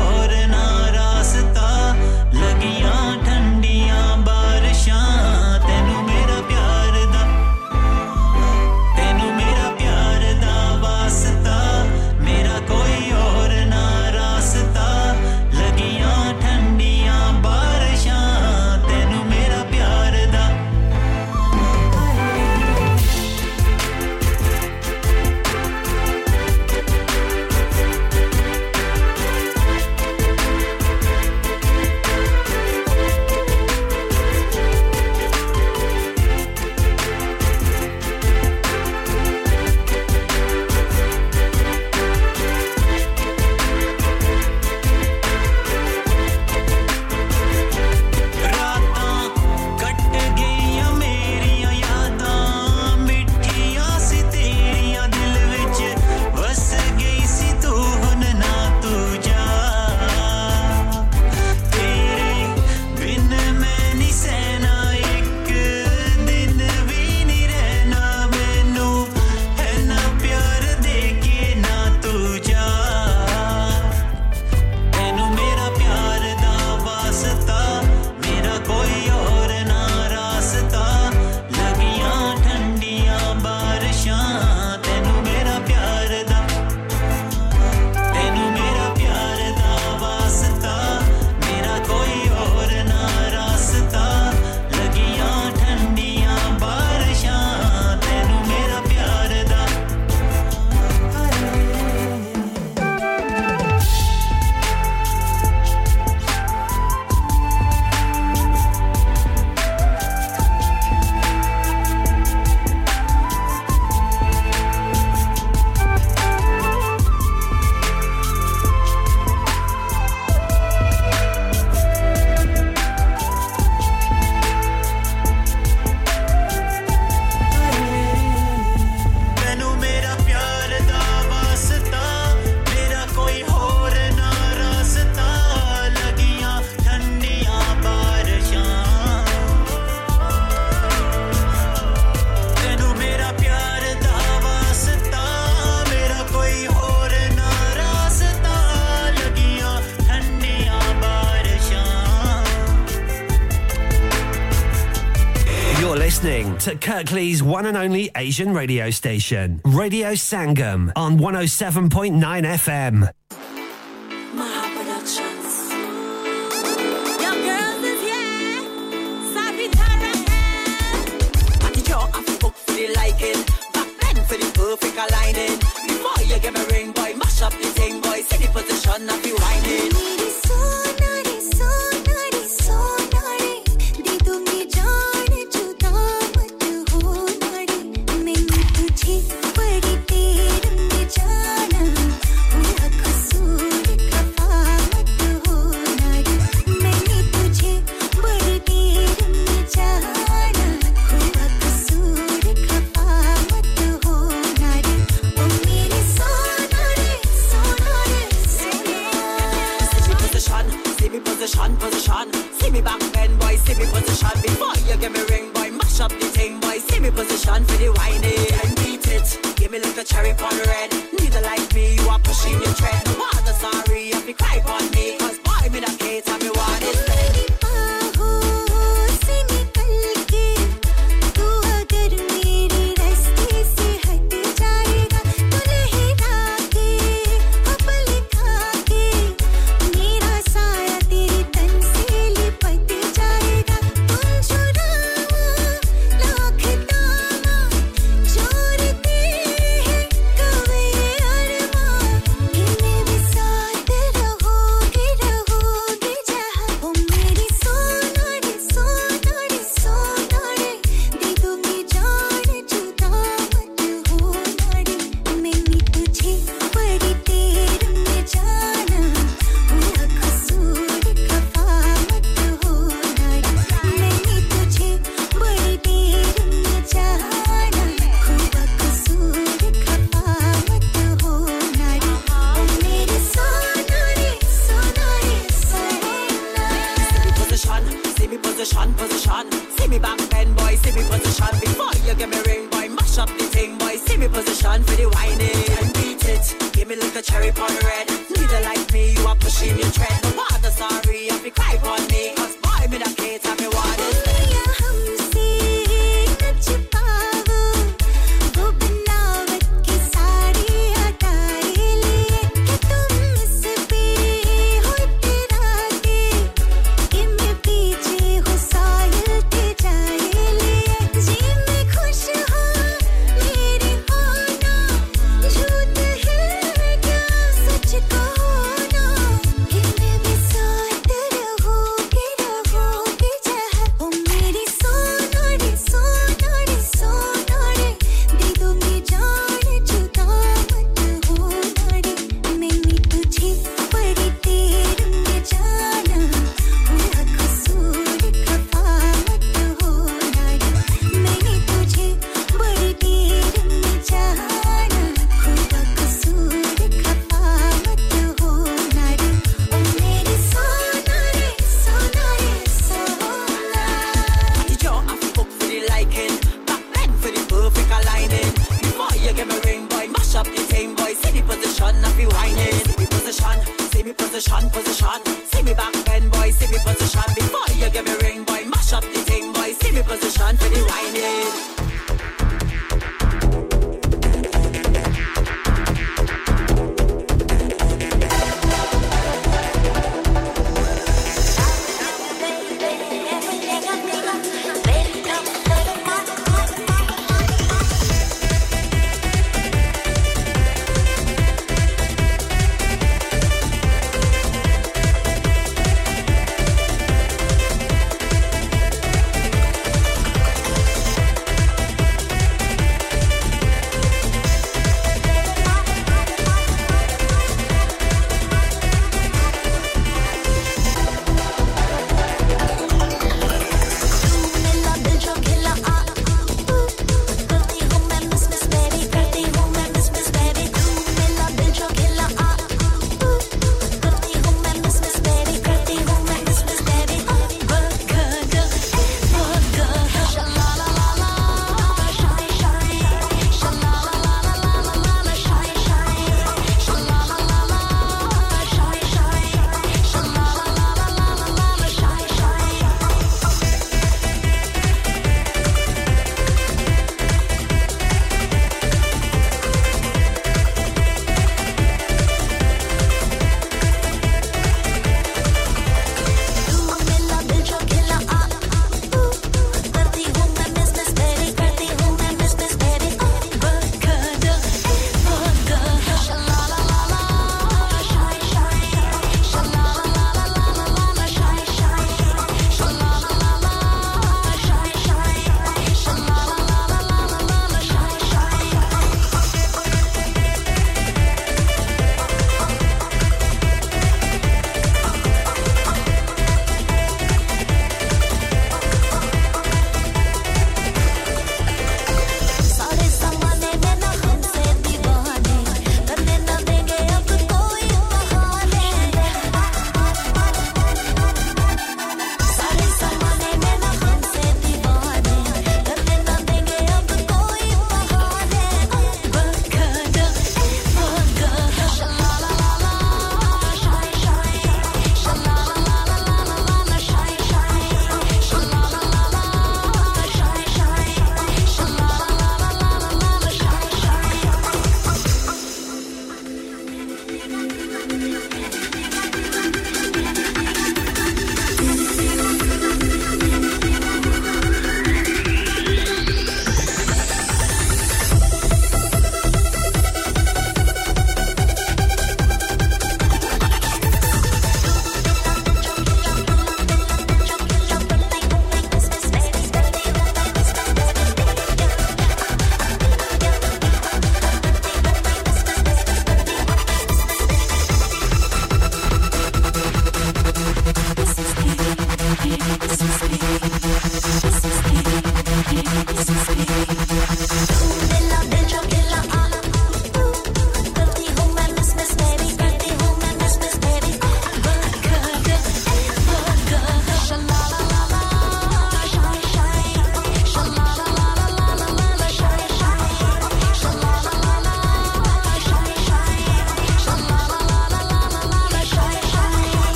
at Kirklees one and only Asian radio station, Radio Sangam on 107.9 FM.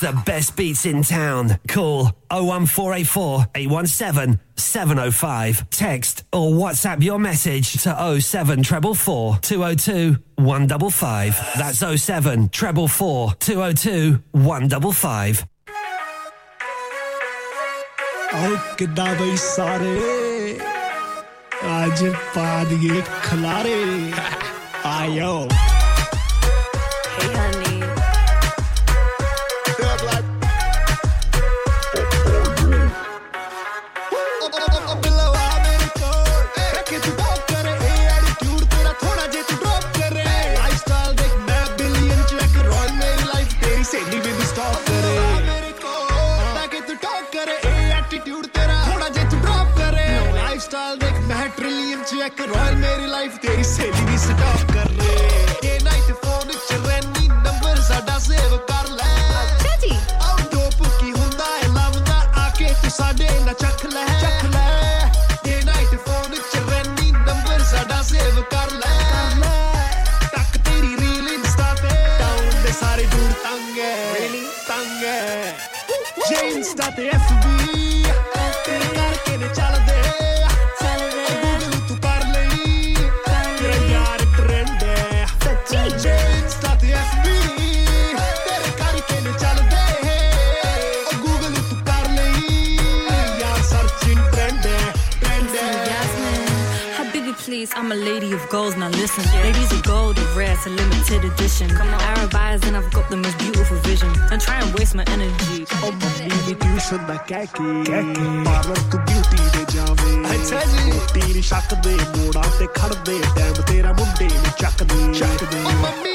The best beats in town. Call 01484 817 705. Text or WhatsApp your message to 07 202 155. That's 07 202 155. ਕਿੱਦਾਂ ਬਈ ਸਾਰੇ ਅੱਜ ਪਾ ਦਈਏ ਖਲਾਰੇ ਆਇਓ a lady of goals. Now listen, ladies of gold are rare, it's a limited edition. Come on, Arab eyes, and I've got the most beautiful vision. Don't try and waste my energy. ਉਹ mummy ਦੀ tuition ਦਾ ਕਹਿ ਕੇ parlour ਤੂੰ beauty ਦੇ ਜਾਵੇਂ ਅੱਛਾ ਜੀ ਤੀਰ ਸ਼ੱਕ ਦੇ ਮੋੜਾਂ ਤੇ ਖੜਦੇ ਟਾਈਮ ਤੇਰਾ ਮੁੰਡੇ ਨੂੰ ਚੱਕਦੇ ਚੱਕਦੇ ਉਹ mummy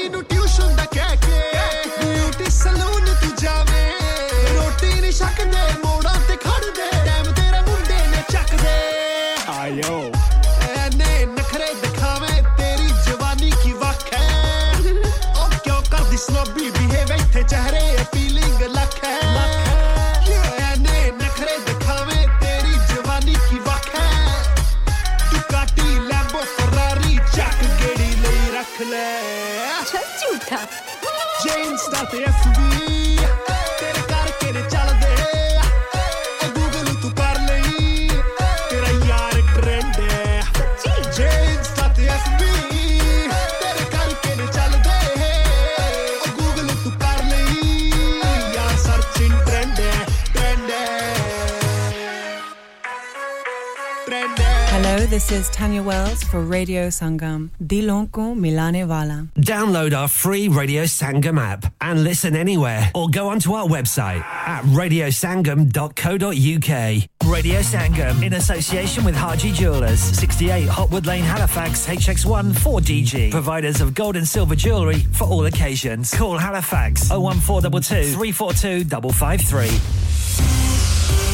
this is Tanya Wells for Radio Sangam. Dilon ko milane wala. Download our free Radio Sangam app and listen anywhere or go onto our website at radiosangam.co.uk. Radio Sangam in association with Harji Jewelers, 68 Hopwood Lane, Halifax, HX1 4DG. Providers of gold and silver jewellery for all occasions. Call Halifax 01422 342 553.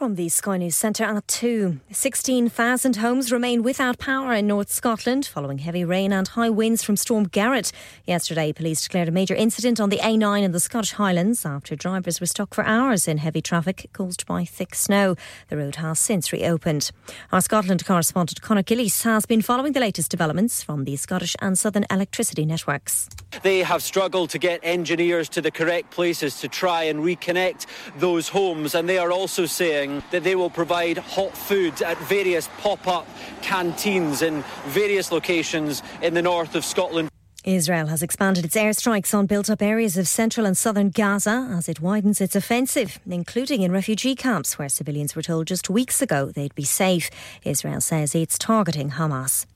From the Sky News Centre at 2. 16,000 homes remain without power in North Scotland following heavy rain and high winds from Storm Gerrit. Yesterday, police declared a major incident on the A9 in the Scottish Highlands after drivers were stuck for hours in heavy traffic caused by thick snow. The road has since reopened. Our Scotland correspondent Connor Gillies has been following the latest developments from the Scottish and Southern electricity networks. They have struggled to get engineers to the correct places to try and reconnect those homes, and they are also saying that they will provide hot food at various pop up canteens in various locations in the north of Scotland. Israel has expanded its airstrikes on built up areas of central and southern Gaza as it widens its offensive, including in refugee camps where civilians were told just weeks ago they'd be safe. Israel says it's targeting Hamas.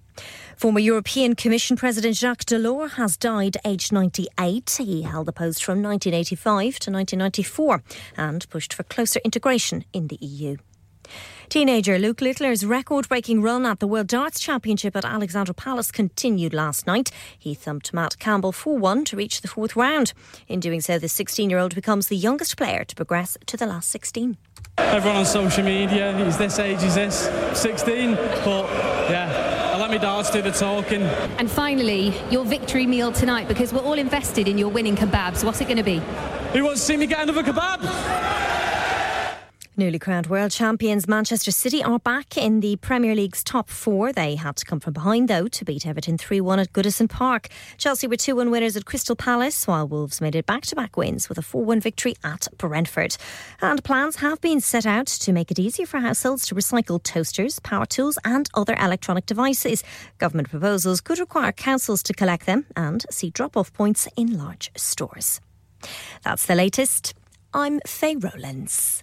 Former European Commission President Jacques Delors has died aged 98. He held the post from 1985 to 1994 and pushed for closer integration in the EU. Teenager Luke Littler's record breaking run at the World Darts Championship at Alexandra Palace continued last night. He thumped Matt Campbell 4 1 to reach the fourth round. In doing so, the 16 year old becomes the youngest player to progress to the last 16. Everyone on social media, he's this age, he's this, 16. But yeah, I let me do the talking. And finally, your victory meal tonight, because we're all invested in your winning kebabs. What's it going to be? Who wants to see me get another kebab? Newly crowned world champions Manchester City are back in the Premier League's top four. They had to come from behind, though, to beat Everton 3 1 at Goodison Park. Chelsea were 2 1 winners at Crystal Palace, while Wolves made it back to back wins with a 4 1 victory at Brentford. And plans have been set out to make it easier for households to recycle toasters, power tools, and other electronic devices. Government proposals could require councils to collect them and see drop off points in large stores. That's the latest. I'm Faye Rowlands.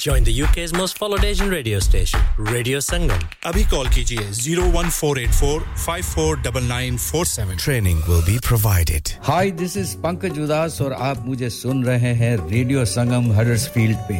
Join the UK's most followed Asian radio station, Radio Sangam. अभी call कीजिए 01484 Training will be provided Hi, this is Pankaj उदास और आप मुझे सुन रहे हैं radio संगम Huddersfield पे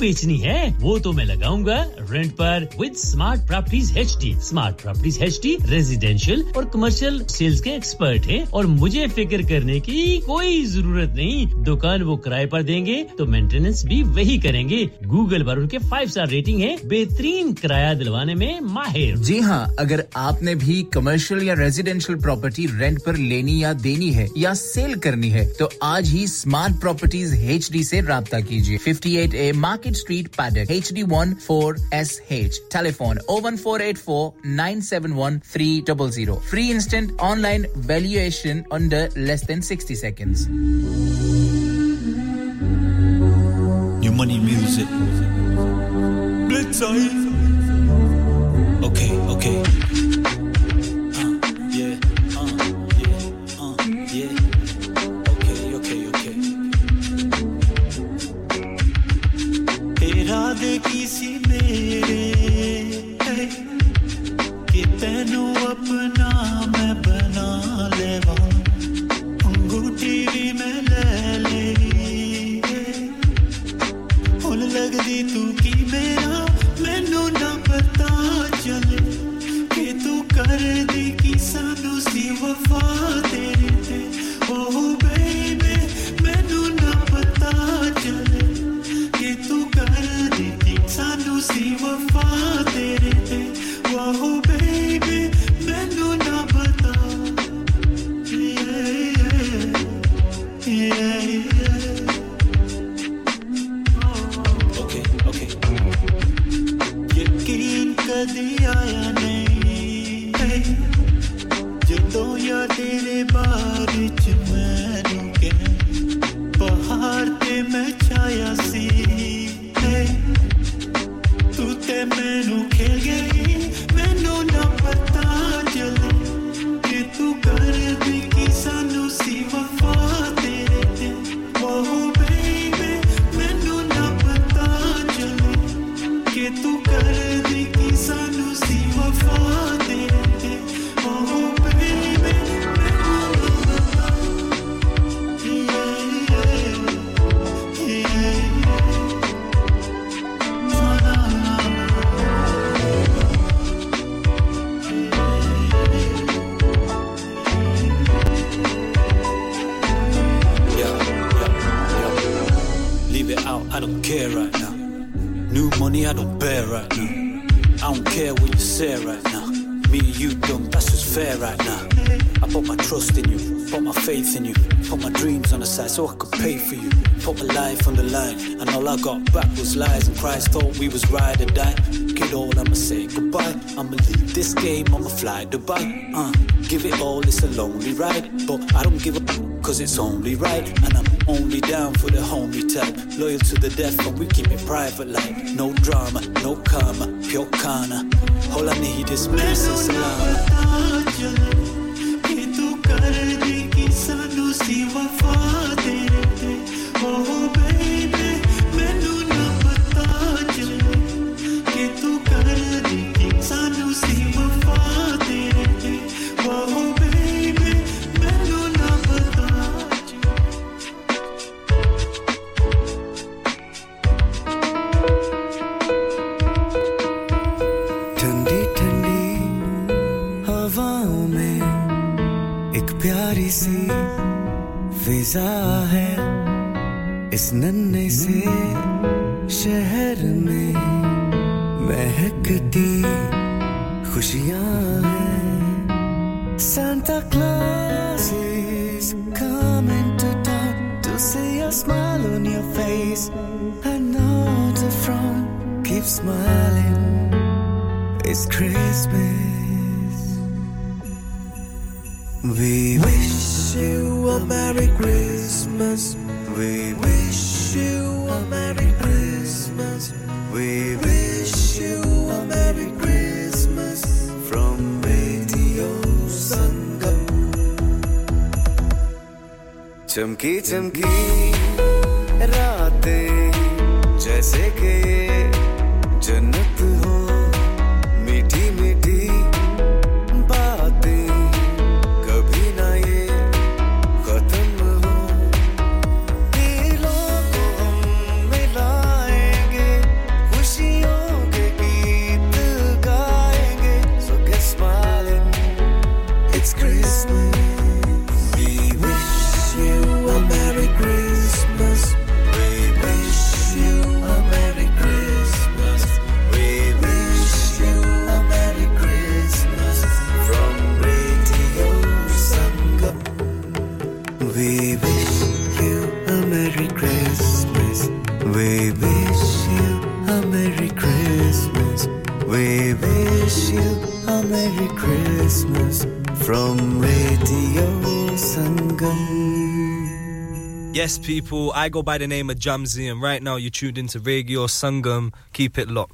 बेचनी है? वो तो मैं लगाऊँगा रेंट पर with smart properties H D smart properties H D residential और कमर्शियल सेल्स के एक्सपर्ट है और मुझे फ़िक्र करने की कोई ज़रूरत नहीं। दुकान वो किराए पर देंगे तो मेंटेनेंस भी वही करेंगे। गूगल पर उनके फाइव स्टार रेटिंग है बेहतरीन किराया दिलवाने में माहिर। जी हाँ अगर आपने भी कमर्शियल या रेजिडेंशियल प्रॉपर्टी रेंट पर लेनी या देनी है या सेल करनी है तो आज ही स्मार्ट प्रॉपर्टीज़ एच डी ऐसी रहा कीजिए। 58 A market street Paddock H D one four S H telephone O one four eight four nine seven one three double zero free instant online valuation under less than sixty seconds. Blitz My life on the line, and all I got back was lies. And Christ thought we was ride or die. Get all, I'ma say goodbye. I'ma leave this game, I'ma fly Dubai. Uh, give it all, it's a lonely ride. But I don't give a cause it's only right. And I'm only down for the homie type. Loyal to the death, but we keep it private like no drama, no karma, pure kana. All I need is peace and salam. people. I go by the name of Jamzi, and right now you're tuned into Radio Sangam. Keep it locked.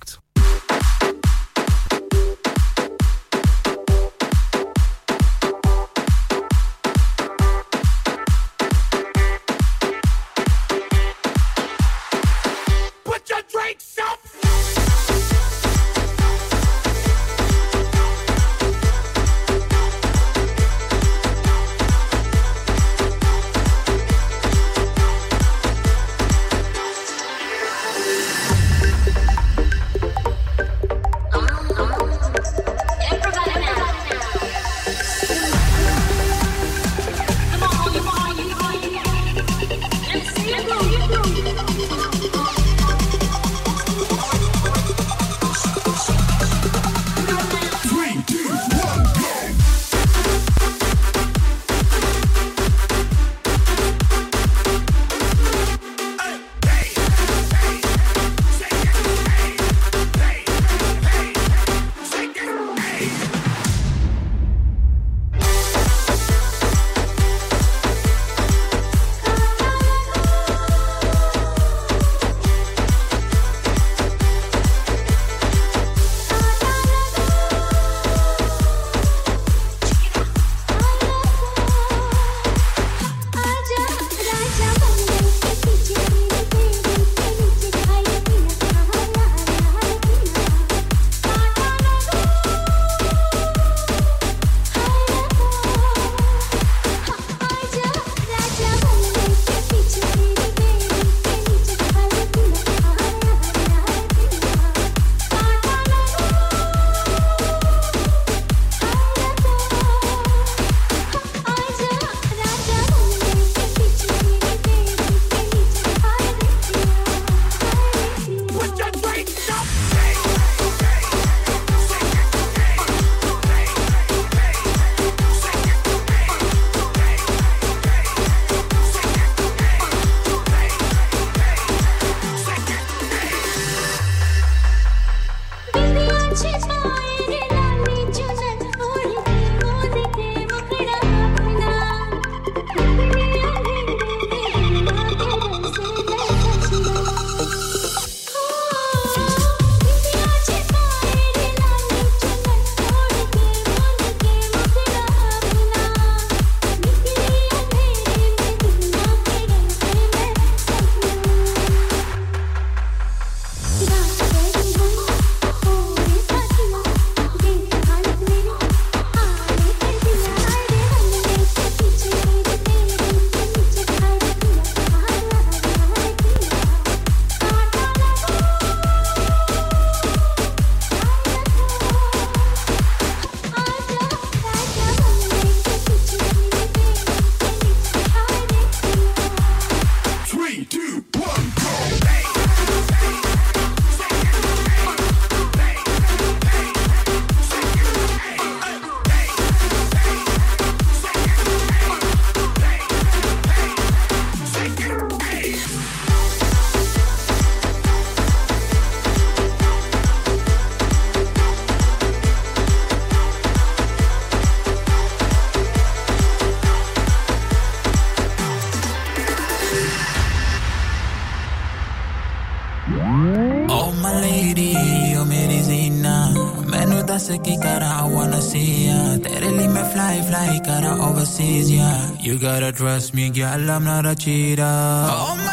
You gotta trust me, girl, I'm not a cheater. Oh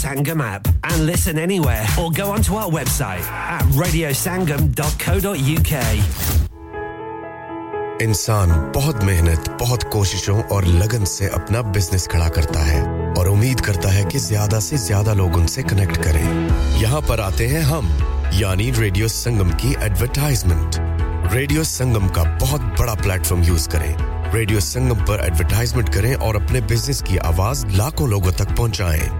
Sangam app and listen anywhere or go onto our website at radiosangam.co.uk. इंसान बहुत मेहनत, बहुत कोशिशों और लगन से अपना business खड़ा करता है और उम्मीद करता है कि ज़्यादा से ज़्यादा लोग उनसे कनेक्ट करें यहाँ पर आते हैं हम, यानी रेडियो संगम की एडवरटाइजमेंट रेडियो संगम का बहुत बड़ा प्लेटफॉर्म यूज़ करें रेडियो संगम पर एडवरटाइजमेंट करें और अपने बिज़नेस की आवाज़ लाखों लोगों तक पहुंचाएँ।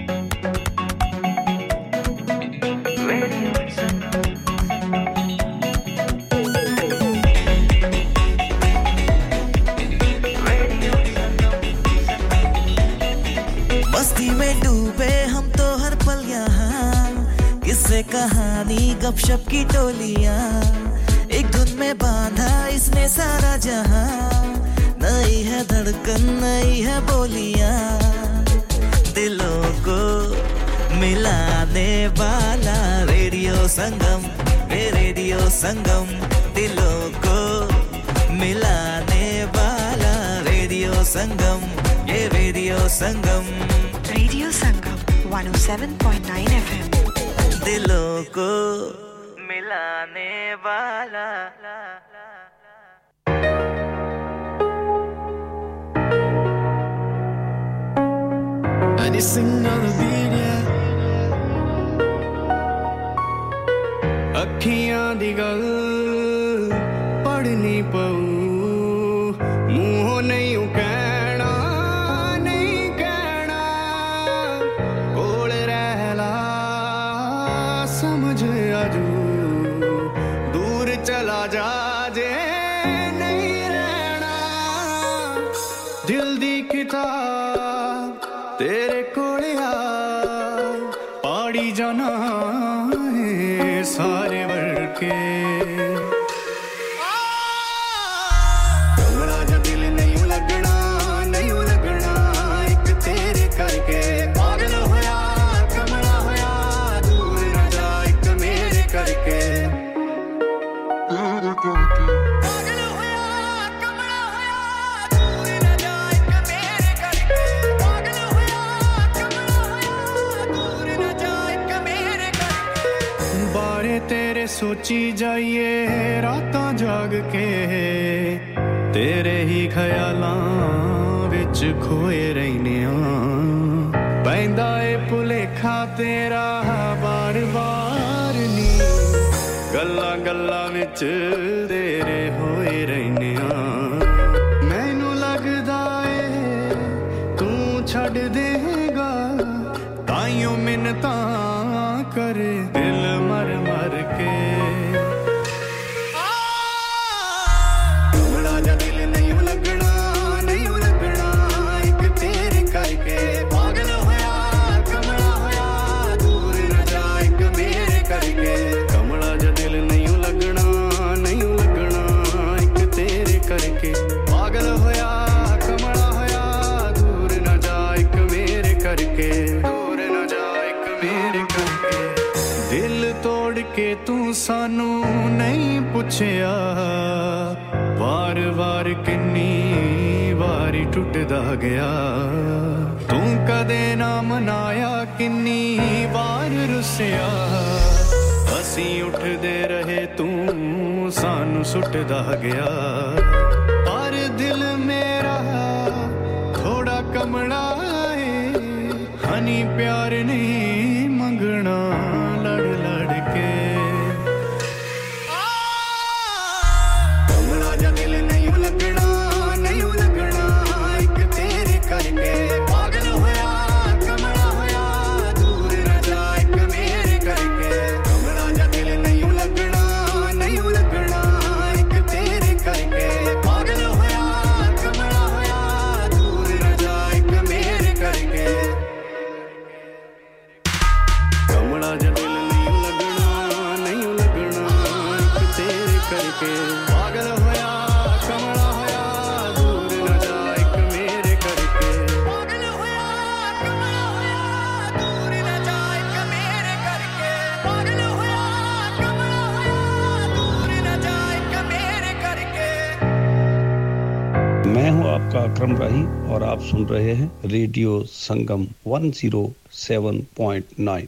Sangam वे रेडियो संगम दिलों को मिलाने वाला रेडियो संगम ये radio Sangam radio Sangam 107.9 FM दिलों को मिलाने वाला Hadi sing all the beat, yeah. ਅੱਖੀਆਂ ਦੀ ਗੱਲ ਸੋਚੀ ਜਾਈਏ ਰਾਤਾਂ ਜਾਗ ਕੇ, ਤੇਰੇ ਹੀ ਖਿਆਲਾਂ ਵਿੱਚ ਖੋਏ ਰਹਿਨੇ ਆ ਪੈਂਦਾ ਏ ਭੁਲੇਖਾ ਤੇਰਾ ਬਾਰ-ਬਾਰ ਨੀ। ਗੱਲਾਂ ਗੱਲਾਂ ਵਿੱਚ ਦੇ ਟੁੱਟਦਾ ਗਿਆ। ਤੂੰ ਕਦੇ ਨਾ ਮਨਾਇਆ ਕਿੰਨੀ ਵਾਰ ਰੁੱਸਿਆ। ਅਸੀਂ ਉੱਠਦੇ ਰਹੇ ਤੂੰ ਸਾਨੂੰ ਸੁੱਟਦਾ ਗਿਆ। ਪਰ ਦਿਲ ਮੇਰਾ ਥੋੜਾ ਕਮਲਾ ਏ, ਹਨੀ ਪਿਆਰ ਨਹੀਂ आपका राही और आप सुन रहे हैं radio Sangam 107.9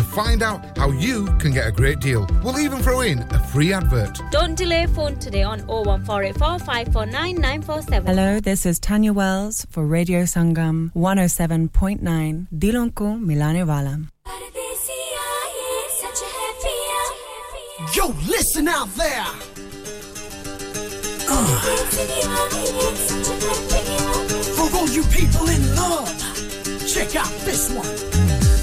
find out how you can get a great deal. We'll even throw in a free advert. Don't delay phone today on 01484 549 947. Hello, this is Tanya Wells for Radio Sangam 107.9 Dilon ko milane wala. Yo, listen out there. Uh. For all you people in love, check out this one.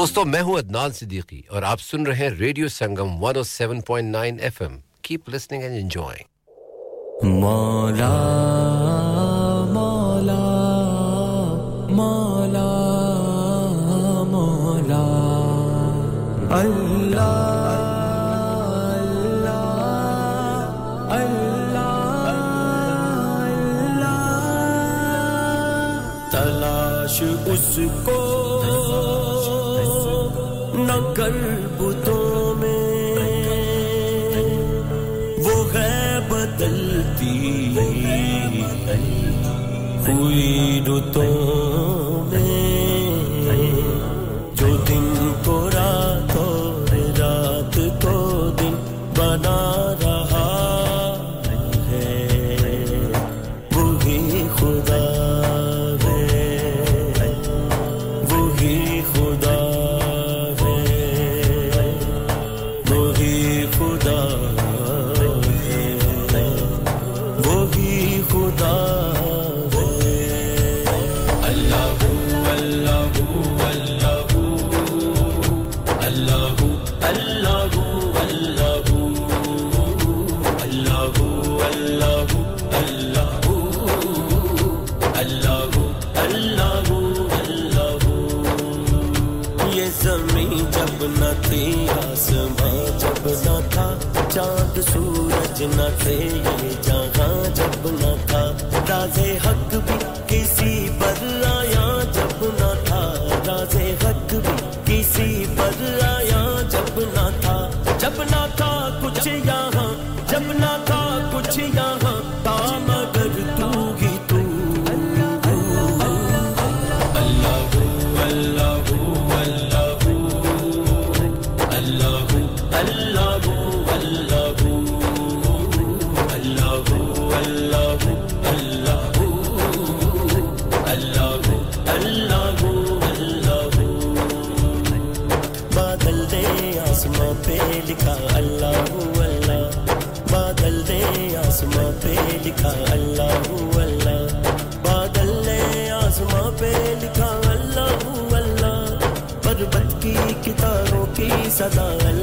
दोस्तों, मैं हूँ अदनान सिद्दीकी और आप सुन रहे हैं radio Sangam 107.9 FM keep listening and enjoy मौला मौला मौला मौला। अल्लाह उसको अकल बुतों में। वो है बदलती हुई रुतों did not say सदा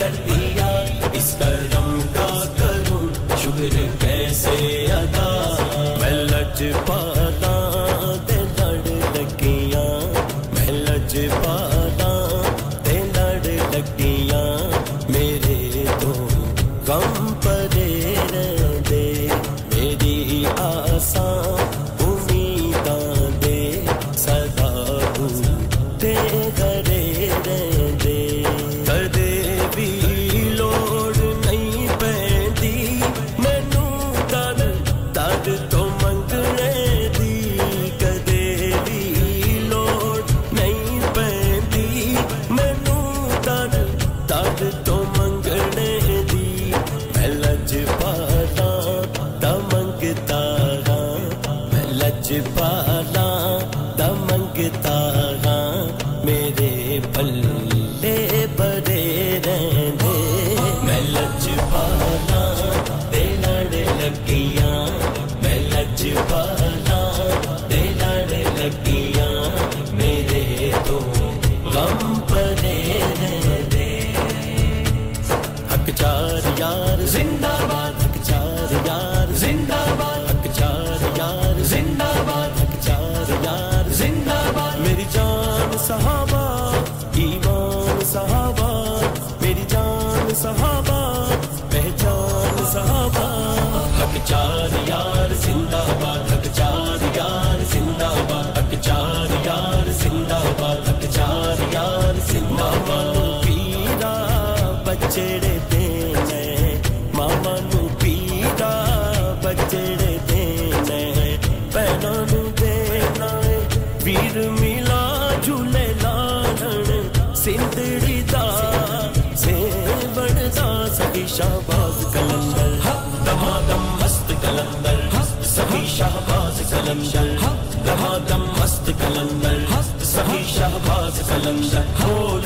कर दिया। इस करम का करूँ शुक्र कैसे अदा बचड़ते हैं मामा नु पीता बचड़ते हैं भैनों नु देना वीर मिला झूले लाड़न सिंदड़ी दा सेवण शाहबाज कलंदर दमादम मस्त कलंदर सभी शाहबाज कलंदर दमादम मस्त कलंदर सभी शाहबाज कलंदर।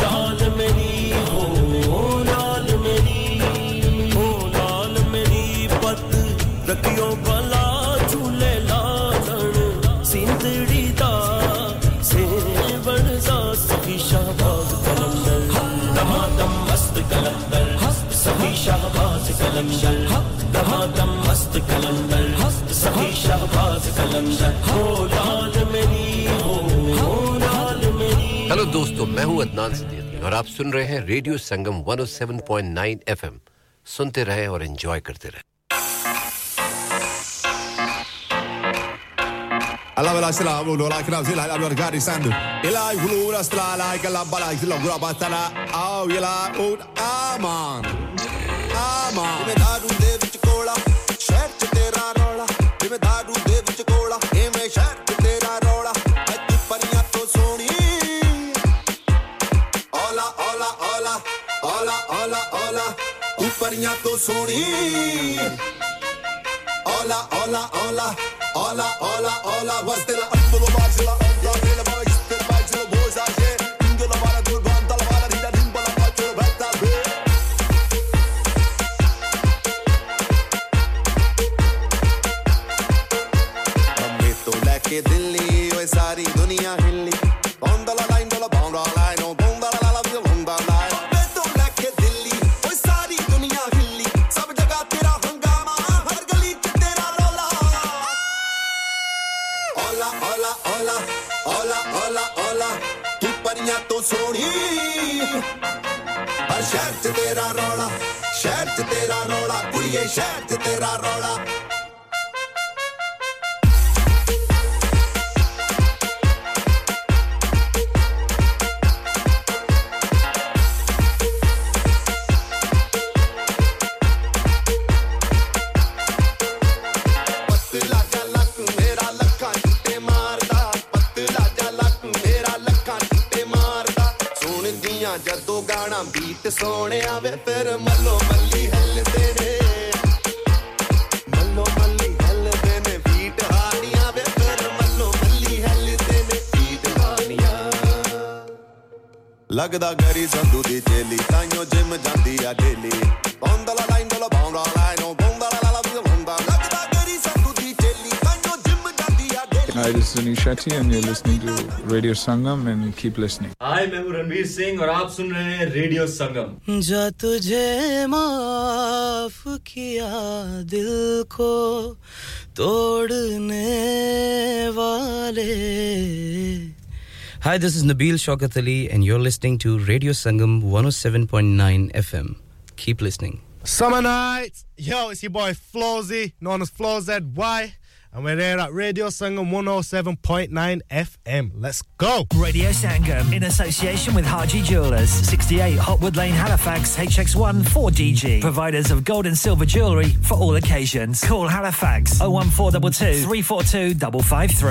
मैं हूँ अदनान सिद्दीकी और आप सुन रहे हैं रेडियो संगम 107.9 एफएम सुनते रहे और एंजॉय करते रहें الله بلا سلام ولا كلام زي الهلال والقاري ساند إلا يقولون أسلا لا يقلا بلا يقلا قرابة سلا أو يلا أمان أمان ਤੂੰ ਪਰੀਆਂ ਤੋਂ ਸੋਹਣੀ ਓਲਾ ਓਲਾ ਓਲਾ ਓਲਾ ਓਲਾ ਓਲਾ ਵਸਤੇ la ਅੰਬਲੋ ਬਾਜਲਾ ਅੰਬਲੋ this is Anish Shetty and you're listening to Radio Sangam and keep listening. हाय मैं हूँ रणवीर सिंह और आप सुन रहे हैं रेडियो संगम जा तुझे माफ किया दिल को तोड़ने वाले Hi, this is Nabil Shaukat Ali, and you're listening to Radio Sangam 107.9 FM. Keep listening. Summer nights. Yo, it's your boy Flawzy, known as Flaw ZY. And we're here at Radio Sangam 107.9 FM. Let's go. Radio Sangam in association with Harji Jewelers, 68 Hopwood Lane, Halifax, HX1 4DG. Providers of gold and silver jewellery for all occasions. Call Halifax 01422 342 553.